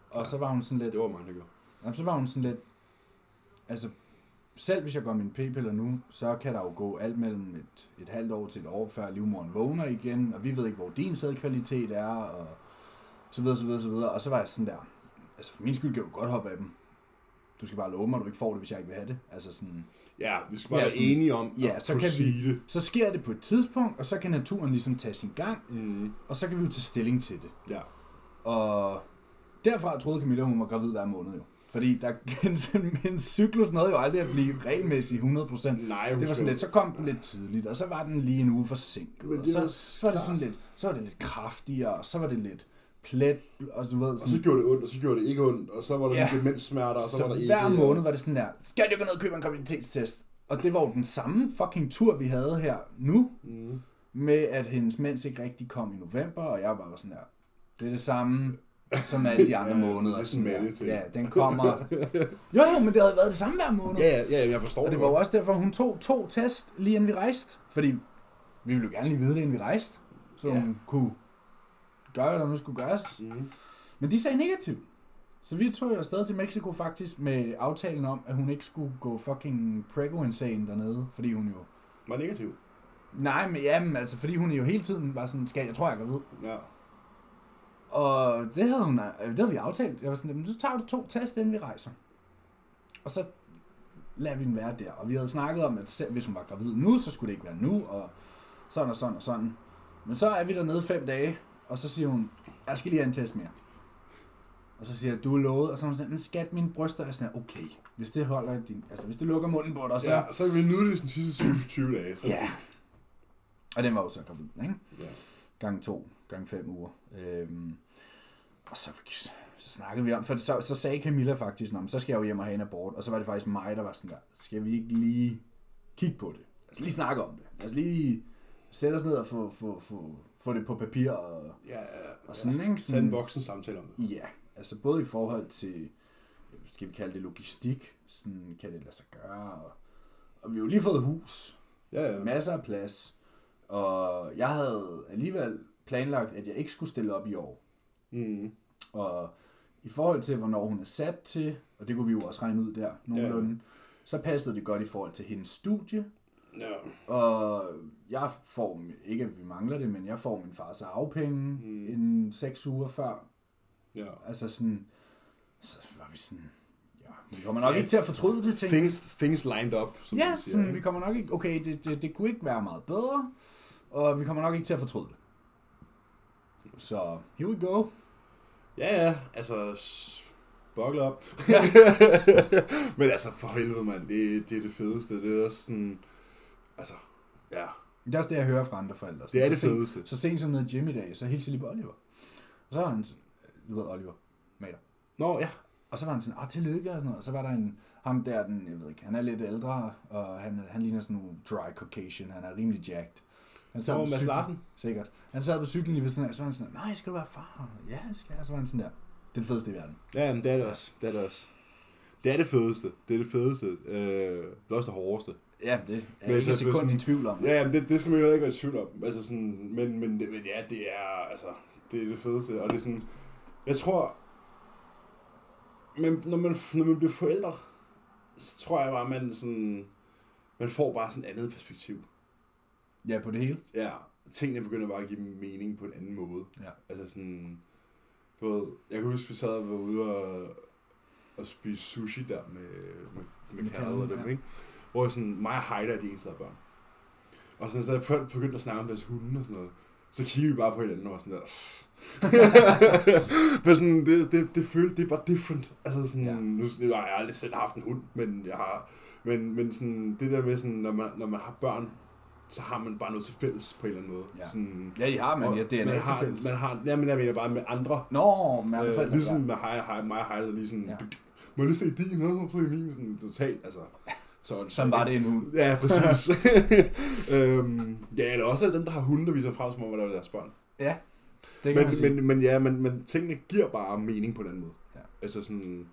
Og Ja. så var hun sådan lidt... Det var der gjorde. Jamen, så var hun sådan lidt... Altså, selv hvis jeg går mine p-piller nu, så kan der jo gå alt mellem et, et halvt år til et år, før livmoren vågner igen, og vi ved ikke, hvor din sædkvalitet er, og så videre, så videre, så videre. Og så var jeg sådan der, altså for min skyld kan du godt hoppe af dem. Du skal bare love mig, at du ikke får det, hvis jeg ikke vil have det. Altså sådan, Ja, vi skal bare Ja, være sådan- enige om ja, så kan vi- proceede. så sker det på et tidspunkt, og så kan naturen ligesom tage sin gang, Mm. og så kan vi jo tage stilling til det. Ja. Og derfra troede Camilla, hun var gravid hver måned jo. Fordi der, en cyklus nåede jo aldrig at blive regelmæssig 100%. Nej, Det var sådan lidt, så kom den lidt tidligt, og så var den lige en uge forsinket. Men Og det så, var så var det sådan lidt, så var det lidt kraftigere, og så var det lidt plet, og så ved Og så sådan, gjorde det ondt, og så gjorde det ikke ondt, og så var der Ja. demenssmerter, og så, så var der ikke... hver måned var det sådan der, skal jeg gå ned og købe en graviditetstest? Og det var jo den samme fucking tur, vi havde her nu, Mm. med at hendes mens ikke rigtig kom i november, og jeg bare var sådan der, det er det samme som alle de andre Ja, måneder. det er sådan sådan til. Ja, den kommer. Jo, jo, men det havde været det samme hver måned. Ja, ja, jeg forstår Og det var jo også derfor, hun tog to test, lige inden vi rejste. Fordi vi ville jo gerne lige vide det, inden vi rejste. Så Ja. hun kunne gøre, hvad der nu skulle gøres. Mm. Men de sagde negativt. Så vi tog jo afsted til Mexico faktisk med aftalen om, at hun ikke skulle gå fucking prego insane dernede. Fordi hun jo... Var negativ. Nej, men jamen, altså, fordi hun jo hele tiden var sådan, skal jeg tror, jeg er gravid. Ja. Og det havde, hun, øh, det havde vi aftalt. Jeg var sådan, "Jamen, så tager du to test, inden vi rejser. Og så lader vi den være der. Og vi havde snakket om, at selv hvis hun var gravid nu, så skulle det ikke være nu, og sådan og sådan og sådan. Men så er vi dernede fem dage, og så siger hun, jeg skal lige have en test mere. Og så siger jeg, du er lovet, og så er hun sådan, men skat, mine bryster er sådan, okay, hvis det holder din, altså hvis det lukker munden på dig, så... ja, så kan vi nyde det de sidste 20, 20 dage. Så. ja. Og den var jo så gravid, ikke? ja. gang to, gang fem uger. Øhm, og så, så snakkede vi om, for så, så sagde Camilla faktisk, Nå, så skal jeg jo hjem og have en abort, og så var det faktisk mig, der var sådan der, skal vi ikke lige kigge på det? Lad os lige snakke om det. Lad os lige sætte os ned og få, få, få, få det på papir og, Ja, ja, og sådan, ikke? Tag en Sådan, voksen samtale om det. ja, altså både i forhold til, skal vi kalde det logistik, sådan kan det lade sig gøre, og, og vi har jo lige fået hus, Ja, ja. masser af plads. Og jeg havde alligevel planlagt, at jeg ikke skulle stille op i år. Mm. Og i forhold til, hvornår hun er sat til, og det kunne vi jo også regne ud der nogenlunde, ja. så passede det godt i forhold til hendes studie. Ja. Og jeg får, ikke at vi mangler det, men jeg får min fars afpenge mm. en seks uger før. ja. Altså sådan, så var vi sådan, ja, vi kommer nok Ja. ikke til at fortryde det, jeg. Things, things lined up, som Ja, man siger. sådan, vi kommer nok ikke, okay, det, det, det kunne ikke være meget bedre, og vi kommer nok ikke til at fortryde det. Så, here we go. Ja, ja, altså... Buckle up. Ja. Men altså, for helvede, mand, det, det er det fedeste. Det er også sådan... Altså, ja, Det er også det, jeg hører fra andre forældre. det er så det sent- fedeste. Så sent som nede gym i dag, så hilser lige på Oliver. Og så var han sådan, du ved Oliver, mater. Nå, ja. Og så var han sådan, ah, tillykke og sådan noget. Og så var der en, ham der, den, jeg ved ikke, han er lidt ældre, og han, han ligner sådan en dry Caucasian, han er rimelig jacked. Han Så på Mads cyklen- Larsen. Sikkert. Han sad på cyklen lige ved sådan her, så var han sådan, nej, skal du være far? Ja, det skal jeg. Så var han sådan der, det er det fedeste i verden. Ja, men det er det også. Det er det også. Det er det fedeste. Det er det fedeste. Øh, det er også det hårdeste. Ja, det er Men ikke et sekund i tvivl om. Ja, men det, det skal man jo ikke være i tvivl om. Altså sådan, men, men, men ja, det er, altså, det er det fedeste. Og det er sådan, jeg tror, men når man, når man bliver forældre, så tror jeg bare, man sådan, man får bare sådan et andet perspektiv. Ja, på det hele. Ja, tingene begynder bare at give mening på en anden måde. Ja. Altså sådan, du ved, jeg kan huske, vi sad og var ude og, og spise sushi der med, med, med Med Kalle og dem, ja. ikke? Hvor sådan, mig og Heida er de eneste, der er børn. Og sådan, så da folk begyndte at snakke om deres hunde og sådan noget, så kiggede vi bare på hinanden og var sådan der, For sådan, det, det, det følte, det er bare different. Altså sådan, Ja. nu, nu har jeg aldrig selv haft en hund, men jeg har, men, men sådan, det der med sådan, når man, når man har børn, så har man bare noget til fælles på en eller anden måde. Ja. Sådan, Ja, I har, men og ja, DNA man til har, fælles. man har, ja, men jeg mener bare med andre. Nå, med andre Øh, forældre. ligesom med hej, hej, mig og Heide, lige sådan, Ja. må jeg lige se din, og så se min, sådan totalt, altså. Så, Sådan var det en hund. Ja, præcis. øhm, ja, eller også dem, der har hunde, der viser frem, som om, at det er deres børn. Ja, det kan man Men, sige. men, men ja, men, men tingene giver bare mening på en anden måde. Ja. Altså sådan,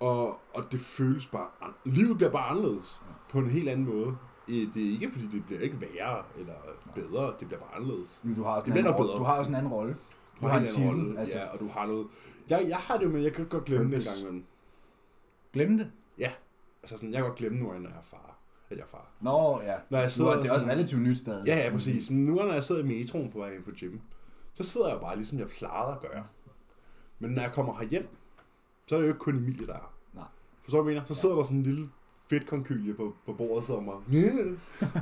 og, og det føles bare, livet bliver bare anderledes Ja. på en helt anden måde. Det er ikke, fordi det bliver ikke værre eller bedre, det bliver bare anderledes. Men du har også Det en anden bedre. Du har også en anden rolle. Du har har en anden rolle, altså. ja, og du har noget... Jeg, jeg har det med, jeg kan godt glemme det en Purpose. gang imellem. Glem det. Altså sådan, jeg kan godt glemme nu, når jeg er far. At jeg er far. Nå, ja. Når jeg Nu sidder er det er også sådan- relativt nyt stadig. Ja, ja, præcis. Men nu, når jeg sidder i metroen på vej ind på gym, så sidder jeg bare ligesom jeg plejede at gøre. Men når jeg kommer herhjem, så er det jo ikke kun Emilie, der er. Nej. Hvad jeg mener? Så sidder der sådan en lille fedt konkylie på, på bordet, og og, bare,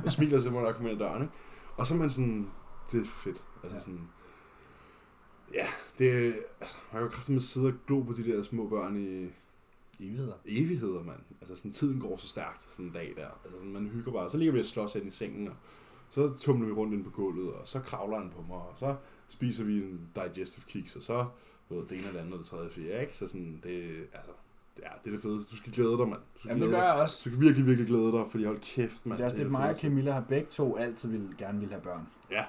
og smiler til mig, når jeg kommer ind ad døren. Ikke? Og så er man sådan, det er fedt. Altså Ja. sådan, ja, det er, altså, man kan jo kraftigt med sidde og glo på de der små børn i Evigheder. evigheder, mand. Altså sådan, tiden går så stærkt, sådan en dag der. Altså sådan, man hygger bare. Så ligger vi og slås ind i sengen, og så tumler vi rundt ind på gulvet, og så kravler han på mig, og så spiser vi en digestive kiks, og så ved, det ene det andet og det tredje fjerde, ikke? Så sådan, det, altså, ja, det er det fedeste. Du skal glæde dig, mand. Du skal, Jamen, det gør dig. jeg også. Du skal virkelig, virkelig glæde dig, fordi hold kæft, mand. Det er også det, mig og. Camilla har begge to altid vil, gerne vil have børn. Ja,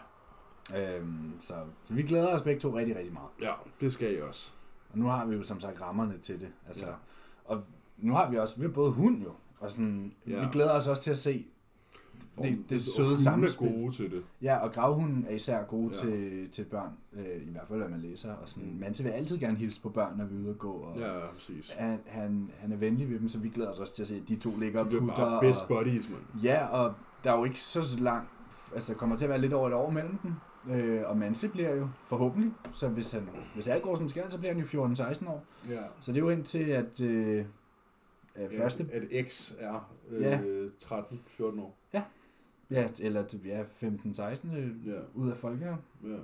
Øhm, så, så vi glæder os begge to rigtig, rigtig meget. ja, det skal jeg også. Og nu har vi jo som sagt rammerne til det. Altså, Ja. Og nu har vi også, vi har både hund jo, og sådan, Ja. vi glæder os også til at se det, det Og søde samspil. er gode til det. Ja, og gravhunden er især gode Ja. til, til børn, øh, i hvert fald hvad man læser. Og sådan, Mm. Manse vil altid gerne hilse på børn, når vi er ude og gå. Og Ja, ja, præcis. han, han, han er venlig ved dem, så vi glæder os også til at se, at de to ligger og Det er putter. bare best Og, buddies, mand. ja, og der er jo ikke så langt, altså der kommer til at være lidt over et år mellem dem. Øh, og Manse bliver jo forhåbentlig, så hvis, han, hvis alt går som skal, så bliver han jo 14-16 år. Ja. Så det er jo indtil, at øh, øh, første, At, at X er øh, Ja. 13-14 år. ja, eller til ja, 15-16 øh, Ja. ud af folket. Ja.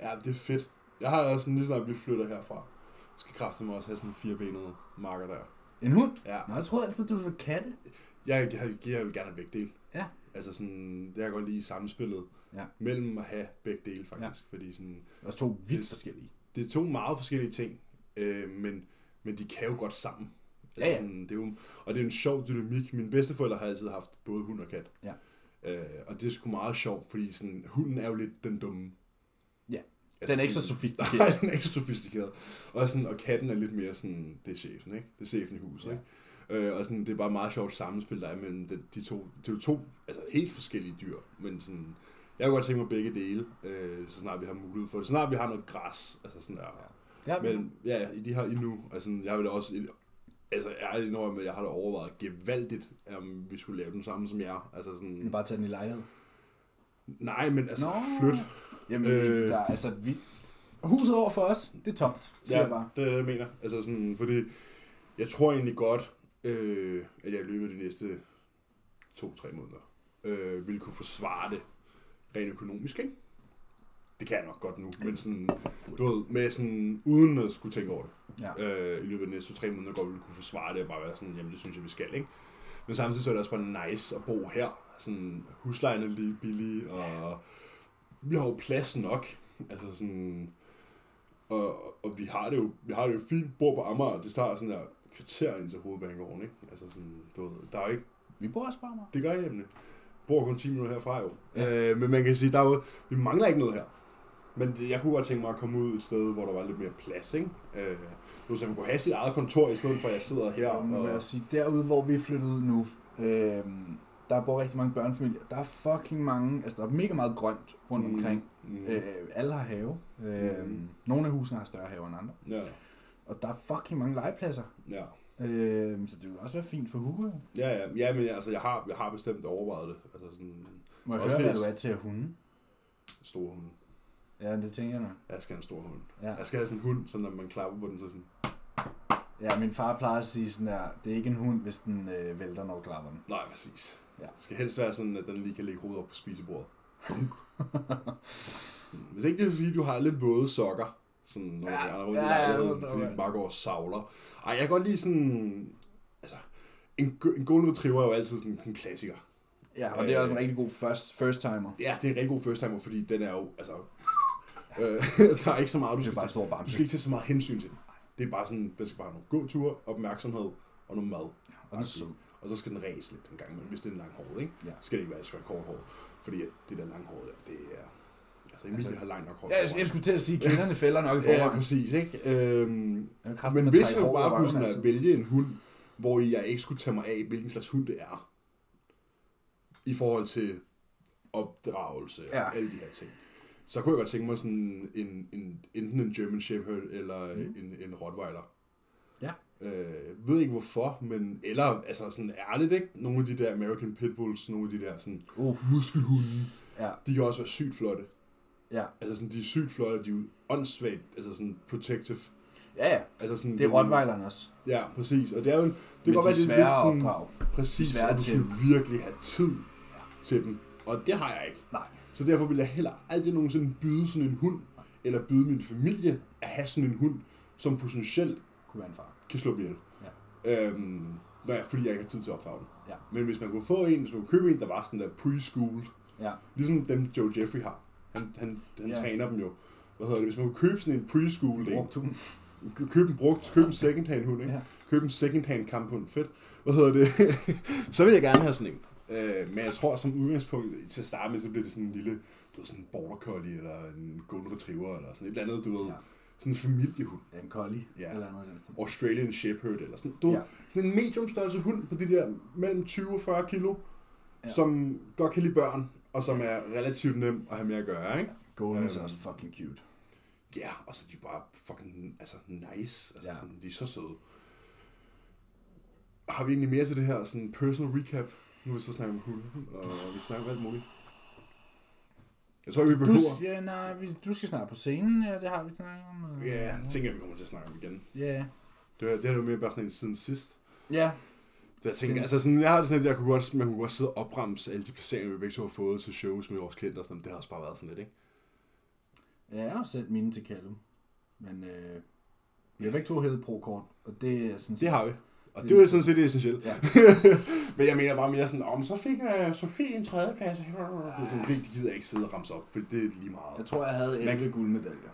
ja, det er fedt. Jeg har også lige snart, vi flytter herfra. skal kræfte mig også have sådan en firebenet marker der. En hund? Ja. Nå, jeg troede altid, du var katte. Jeg, jeg, jeg vil gerne have begge dele. Ja. Altså sådan, det jeg godt lide samspillet Ja. mellem at have begge dele faktisk. Fordi sådan, Også to vildt Det- forskellige. det er to meget forskellige ting, øh, men, men de kan jo godt sammen. Altså Ja, ja. Sådan, det er jo, og det er en sjov dynamik. Mine bedsteforældre har altid haft både hund og kat. Ja. Øh, og det er sgu meget sjovt, fordi sådan, hunden er jo lidt den dumme. Ja. Altså Den er ikke så sofistikeret. Nej, den er ikke så sofistikeret. Og, sådan, og katten er lidt mere sådan, det er chefen, ikke? Det er chefen i huset, Ja. ikke? Øh, og sådan, det er bare meget sjovt samspil, der er mellem de, de to. Det er jo to altså, helt forskellige dyr, men sådan, jeg kunne godt tænke mig begge dele, øh, så snart vi har mulighed for det. Så snart vi har noget græs, altså sådan der. Ja, Men ja, i de her endnu, altså jeg vil da også, altså ærligt når jeg har da overvejet gevaldigt, om vi skulle lave den samme som jer. Altså sådan, bare tage den i lejlighed. nej, men altså Nå. flyt. Jamen, Øh. der, er- altså, vi... Huset over for os, det er tomt, siger jeg Ja, bare. det er det, jeg mener. Altså sådan, fordi jeg tror egentlig godt, øh, at jeg i løbet af de næste to-tre måneder øh, ville kunne forsvare det rent økonomisk, ikke? Det kan jeg nok godt nu, men sådan, du ved, med sådan, uden at skulle tænke over det. Ja. øh, i løbet af de næste to-tre måneder godt ville kunne forsvare det og bare være sådan, jamen det synes jeg, vi skal, ikke? Men samtidig så er det også bare nice at bo her. Sådan, huslejen er lige billig, og vi har jo plads nok. Altså sådan, og, og vi har det jo, vi har det jo fint, bor på Amager, det starter sådan der kvarter ind til hovedbanegården, ikke? Altså sådan, du ved, der er ikke, Vi bor også bare mig. det gør jeg nemlig. Bor kun 10 minutter herfra jo. Ja. Øh, men man kan sige, der er jo, vi mangler ikke noget her. Men jeg kunne godt tænke mig at komme ud et sted, hvor der var lidt mere plads, ikke? Øh, nu så man kunne have sit eget kontor, i stedet for at jeg sidder her. Ja, nu vil og, jeg sige, derude hvor vi er flyttet ud nu, øh, der bor rigtig mange børnefamilier. Der er fucking mange, altså der er mega meget grønt rundt Mm, omkring. mm, Øh, alle har have. Øh, Mm. Nogle af husene har større have end andre. ja, Og der er fucking mange legepladser. ja. Øh, så det vil også være fint for Hugo. Ja, ja, ja, men altså, jeg har, jeg har bestemt overvejet det. Altså sådan, Må jeg høre, hvad du er til at hunde? Store hunde. Ja, det tænker jeg nok. Jeg skal have en stor hund. Ja. Jeg skal have sådan en hund, så når man klapper på den, så sådan... ja, min far plejer at sige sådan der, det er ikke en hund, hvis den øh, vælter, når du klapper den. Nej, præcis. Ja. Det skal helst være sådan, at den lige kan lægge hovedet op på spisebordet. Hvis ikke det er fordi, du har lidt våde sokker, sådan når Ja, du render rundt ja, i ja, lejligheden, det fordi den bare går og savler. Ej, jeg kan godt lide sådan... Altså, en, en golden retriever er jo altid sådan en klassiker. Ja, og det er også en rigtig god first, first timer. Ja, det er en rigtig god first timer, fordi den er jo, altså... Øh, der er ikke så meget, du Det skal, bare tage, du skal ikke tage så meget hensyn til den. Det er bare sådan, den skal bare have nogle gåture, opmærksomhed og noget mad. Og den sød. Og så skal den ræse lidt en gang, imellem, hvis det er en lang hår, ikke? Ja. Så skal det ikke være et svært kort hår. Fordi at det der lange hår der, det er... Altså, Emilie Altså, har langt nok hår. Ja, jeg, jeg skulle til at sige, at kvinderne fælder nok i Ja, forvejen. præcis, ikke? Øhm, men hvis jeg bare kunne sådan at vælge en hund, hvor jeg ikke skulle tage mig af, hvilken slags hund det er, i forhold til opdragelse og Ja. alle de her ting, så kunne jeg godt tænke mig sådan en, en, enten en German Shepherd eller Mm. en, en Rottweiler. Ja. Øh, ved ikke hvorfor, men eller altså sådan ærligt, ikke? Nogle af de der American Pitbulls, nogle af de der sådan Uh, muskelhunde, ja, de kan også være sygt flotte. Ja. Altså sådan, de er sygt flotte, de er jo åndssvagt, altså sådan protective. Ja, ja. Altså sådan, Det er Rottweileren også. Ja, præcis. Og det er jo en, det kan godt være, det er lidt sådan, præcis, svære og du skal virkelig have tid til dem. Og det har jeg ikke. Nej. Så derfor vil jeg heller aldrig nogensinde byde sådan en hund, eller byde min familie at have sådan en hund, som potentielt Kunne være en far. kan slå dem ihjel. Ja. Øhm, jeg, fordi jeg ikke har tid til at opdrage den. Ja. Men hvis man kunne få en, hvis man kunne købe en, der var sådan der preschool, Ja. ligesom dem Joe Jeffrey har. Han, han, han Ja. træner dem jo. Hvad hedder det? Hvis man kunne købe sådan en preschool, en, købe en brugt, købe en second hand hund, ikke? Ja. Købe en second hand kamphund, fedt. Hvad hedder det? så vil jeg gerne have sådan en. Øh, men jeg tror som udgangspunkt, til at starte med, så bliver det sådan en lille, du ved, sådan en border collie, eller en golden retriever, eller sådan et eller andet, du ved. Ja. Sådan en familiehund. En collie. Ja. Eller noget stil. Australian Shepherd, eller sådan, du, Ja. ja. sådan en medium størrelse hund på de der mellem 20 og 40 kilo, Ja. ja. som godt kan lide børn, og som er relativt nem at have med at gøre, ikke? Goldens er Øhm, også fucking cute. Ja, og så er de bare fucking altså, nice. Altså, Ja. sådan, de er så søde. Har vi egentlig mere til det her sådan personal recap? Nu har vi så snakket om hunde, og vi snakker om alt muligt. Jeg tror ikke, vi Du, behøver... ja, nej, vi, du skal snart på scenen, ja, det har vi snakket om. Ja, det tænker jeg, vi kommer til at snakke om igen. Ja. Det, er- det er jo mere bare sådan en siden sidst. Ja, Det, jeg tænker, altså sådan, jeg har det sådan, at jeg kunne godt, man kunne godt sidde og opremse alle de placeringer, vi begge to har fået til shows med vores klienter sådan. Det har også bare været sådan lidt, ikke? Ja, jeg har sendt mine til Callum. Men øh, vi har begge to hævet pro-kort, og det er sådan Det har vi. Og Det det, er det er sådan set essentielt. Ja. Men jeg mener bare mere sådan, om så fik uh, Sofie en tredjeplads. Det, er sådan, det, det gider jeg ikke sidde og ramse op, for det er lige meget. Jeg tror, jeg havde 11 guldmedaljer.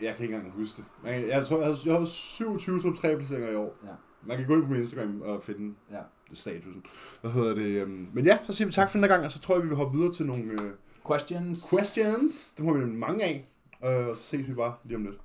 Jeg kan ikke engang huske det. Men jeg tror, jeg havde, jeg havde 27 som tre placeringer i år. Ja. Man kan gå ind på min Instagram og finde Ja. statusen. Hvad hedder det? øhm, Men ja, så siger vi tak for den gang, og så tror jeg, vi vil hoppe videre til nogle uh, Questions? questions. Dem har vi mange af. Og så ses vi bare lige om lidt.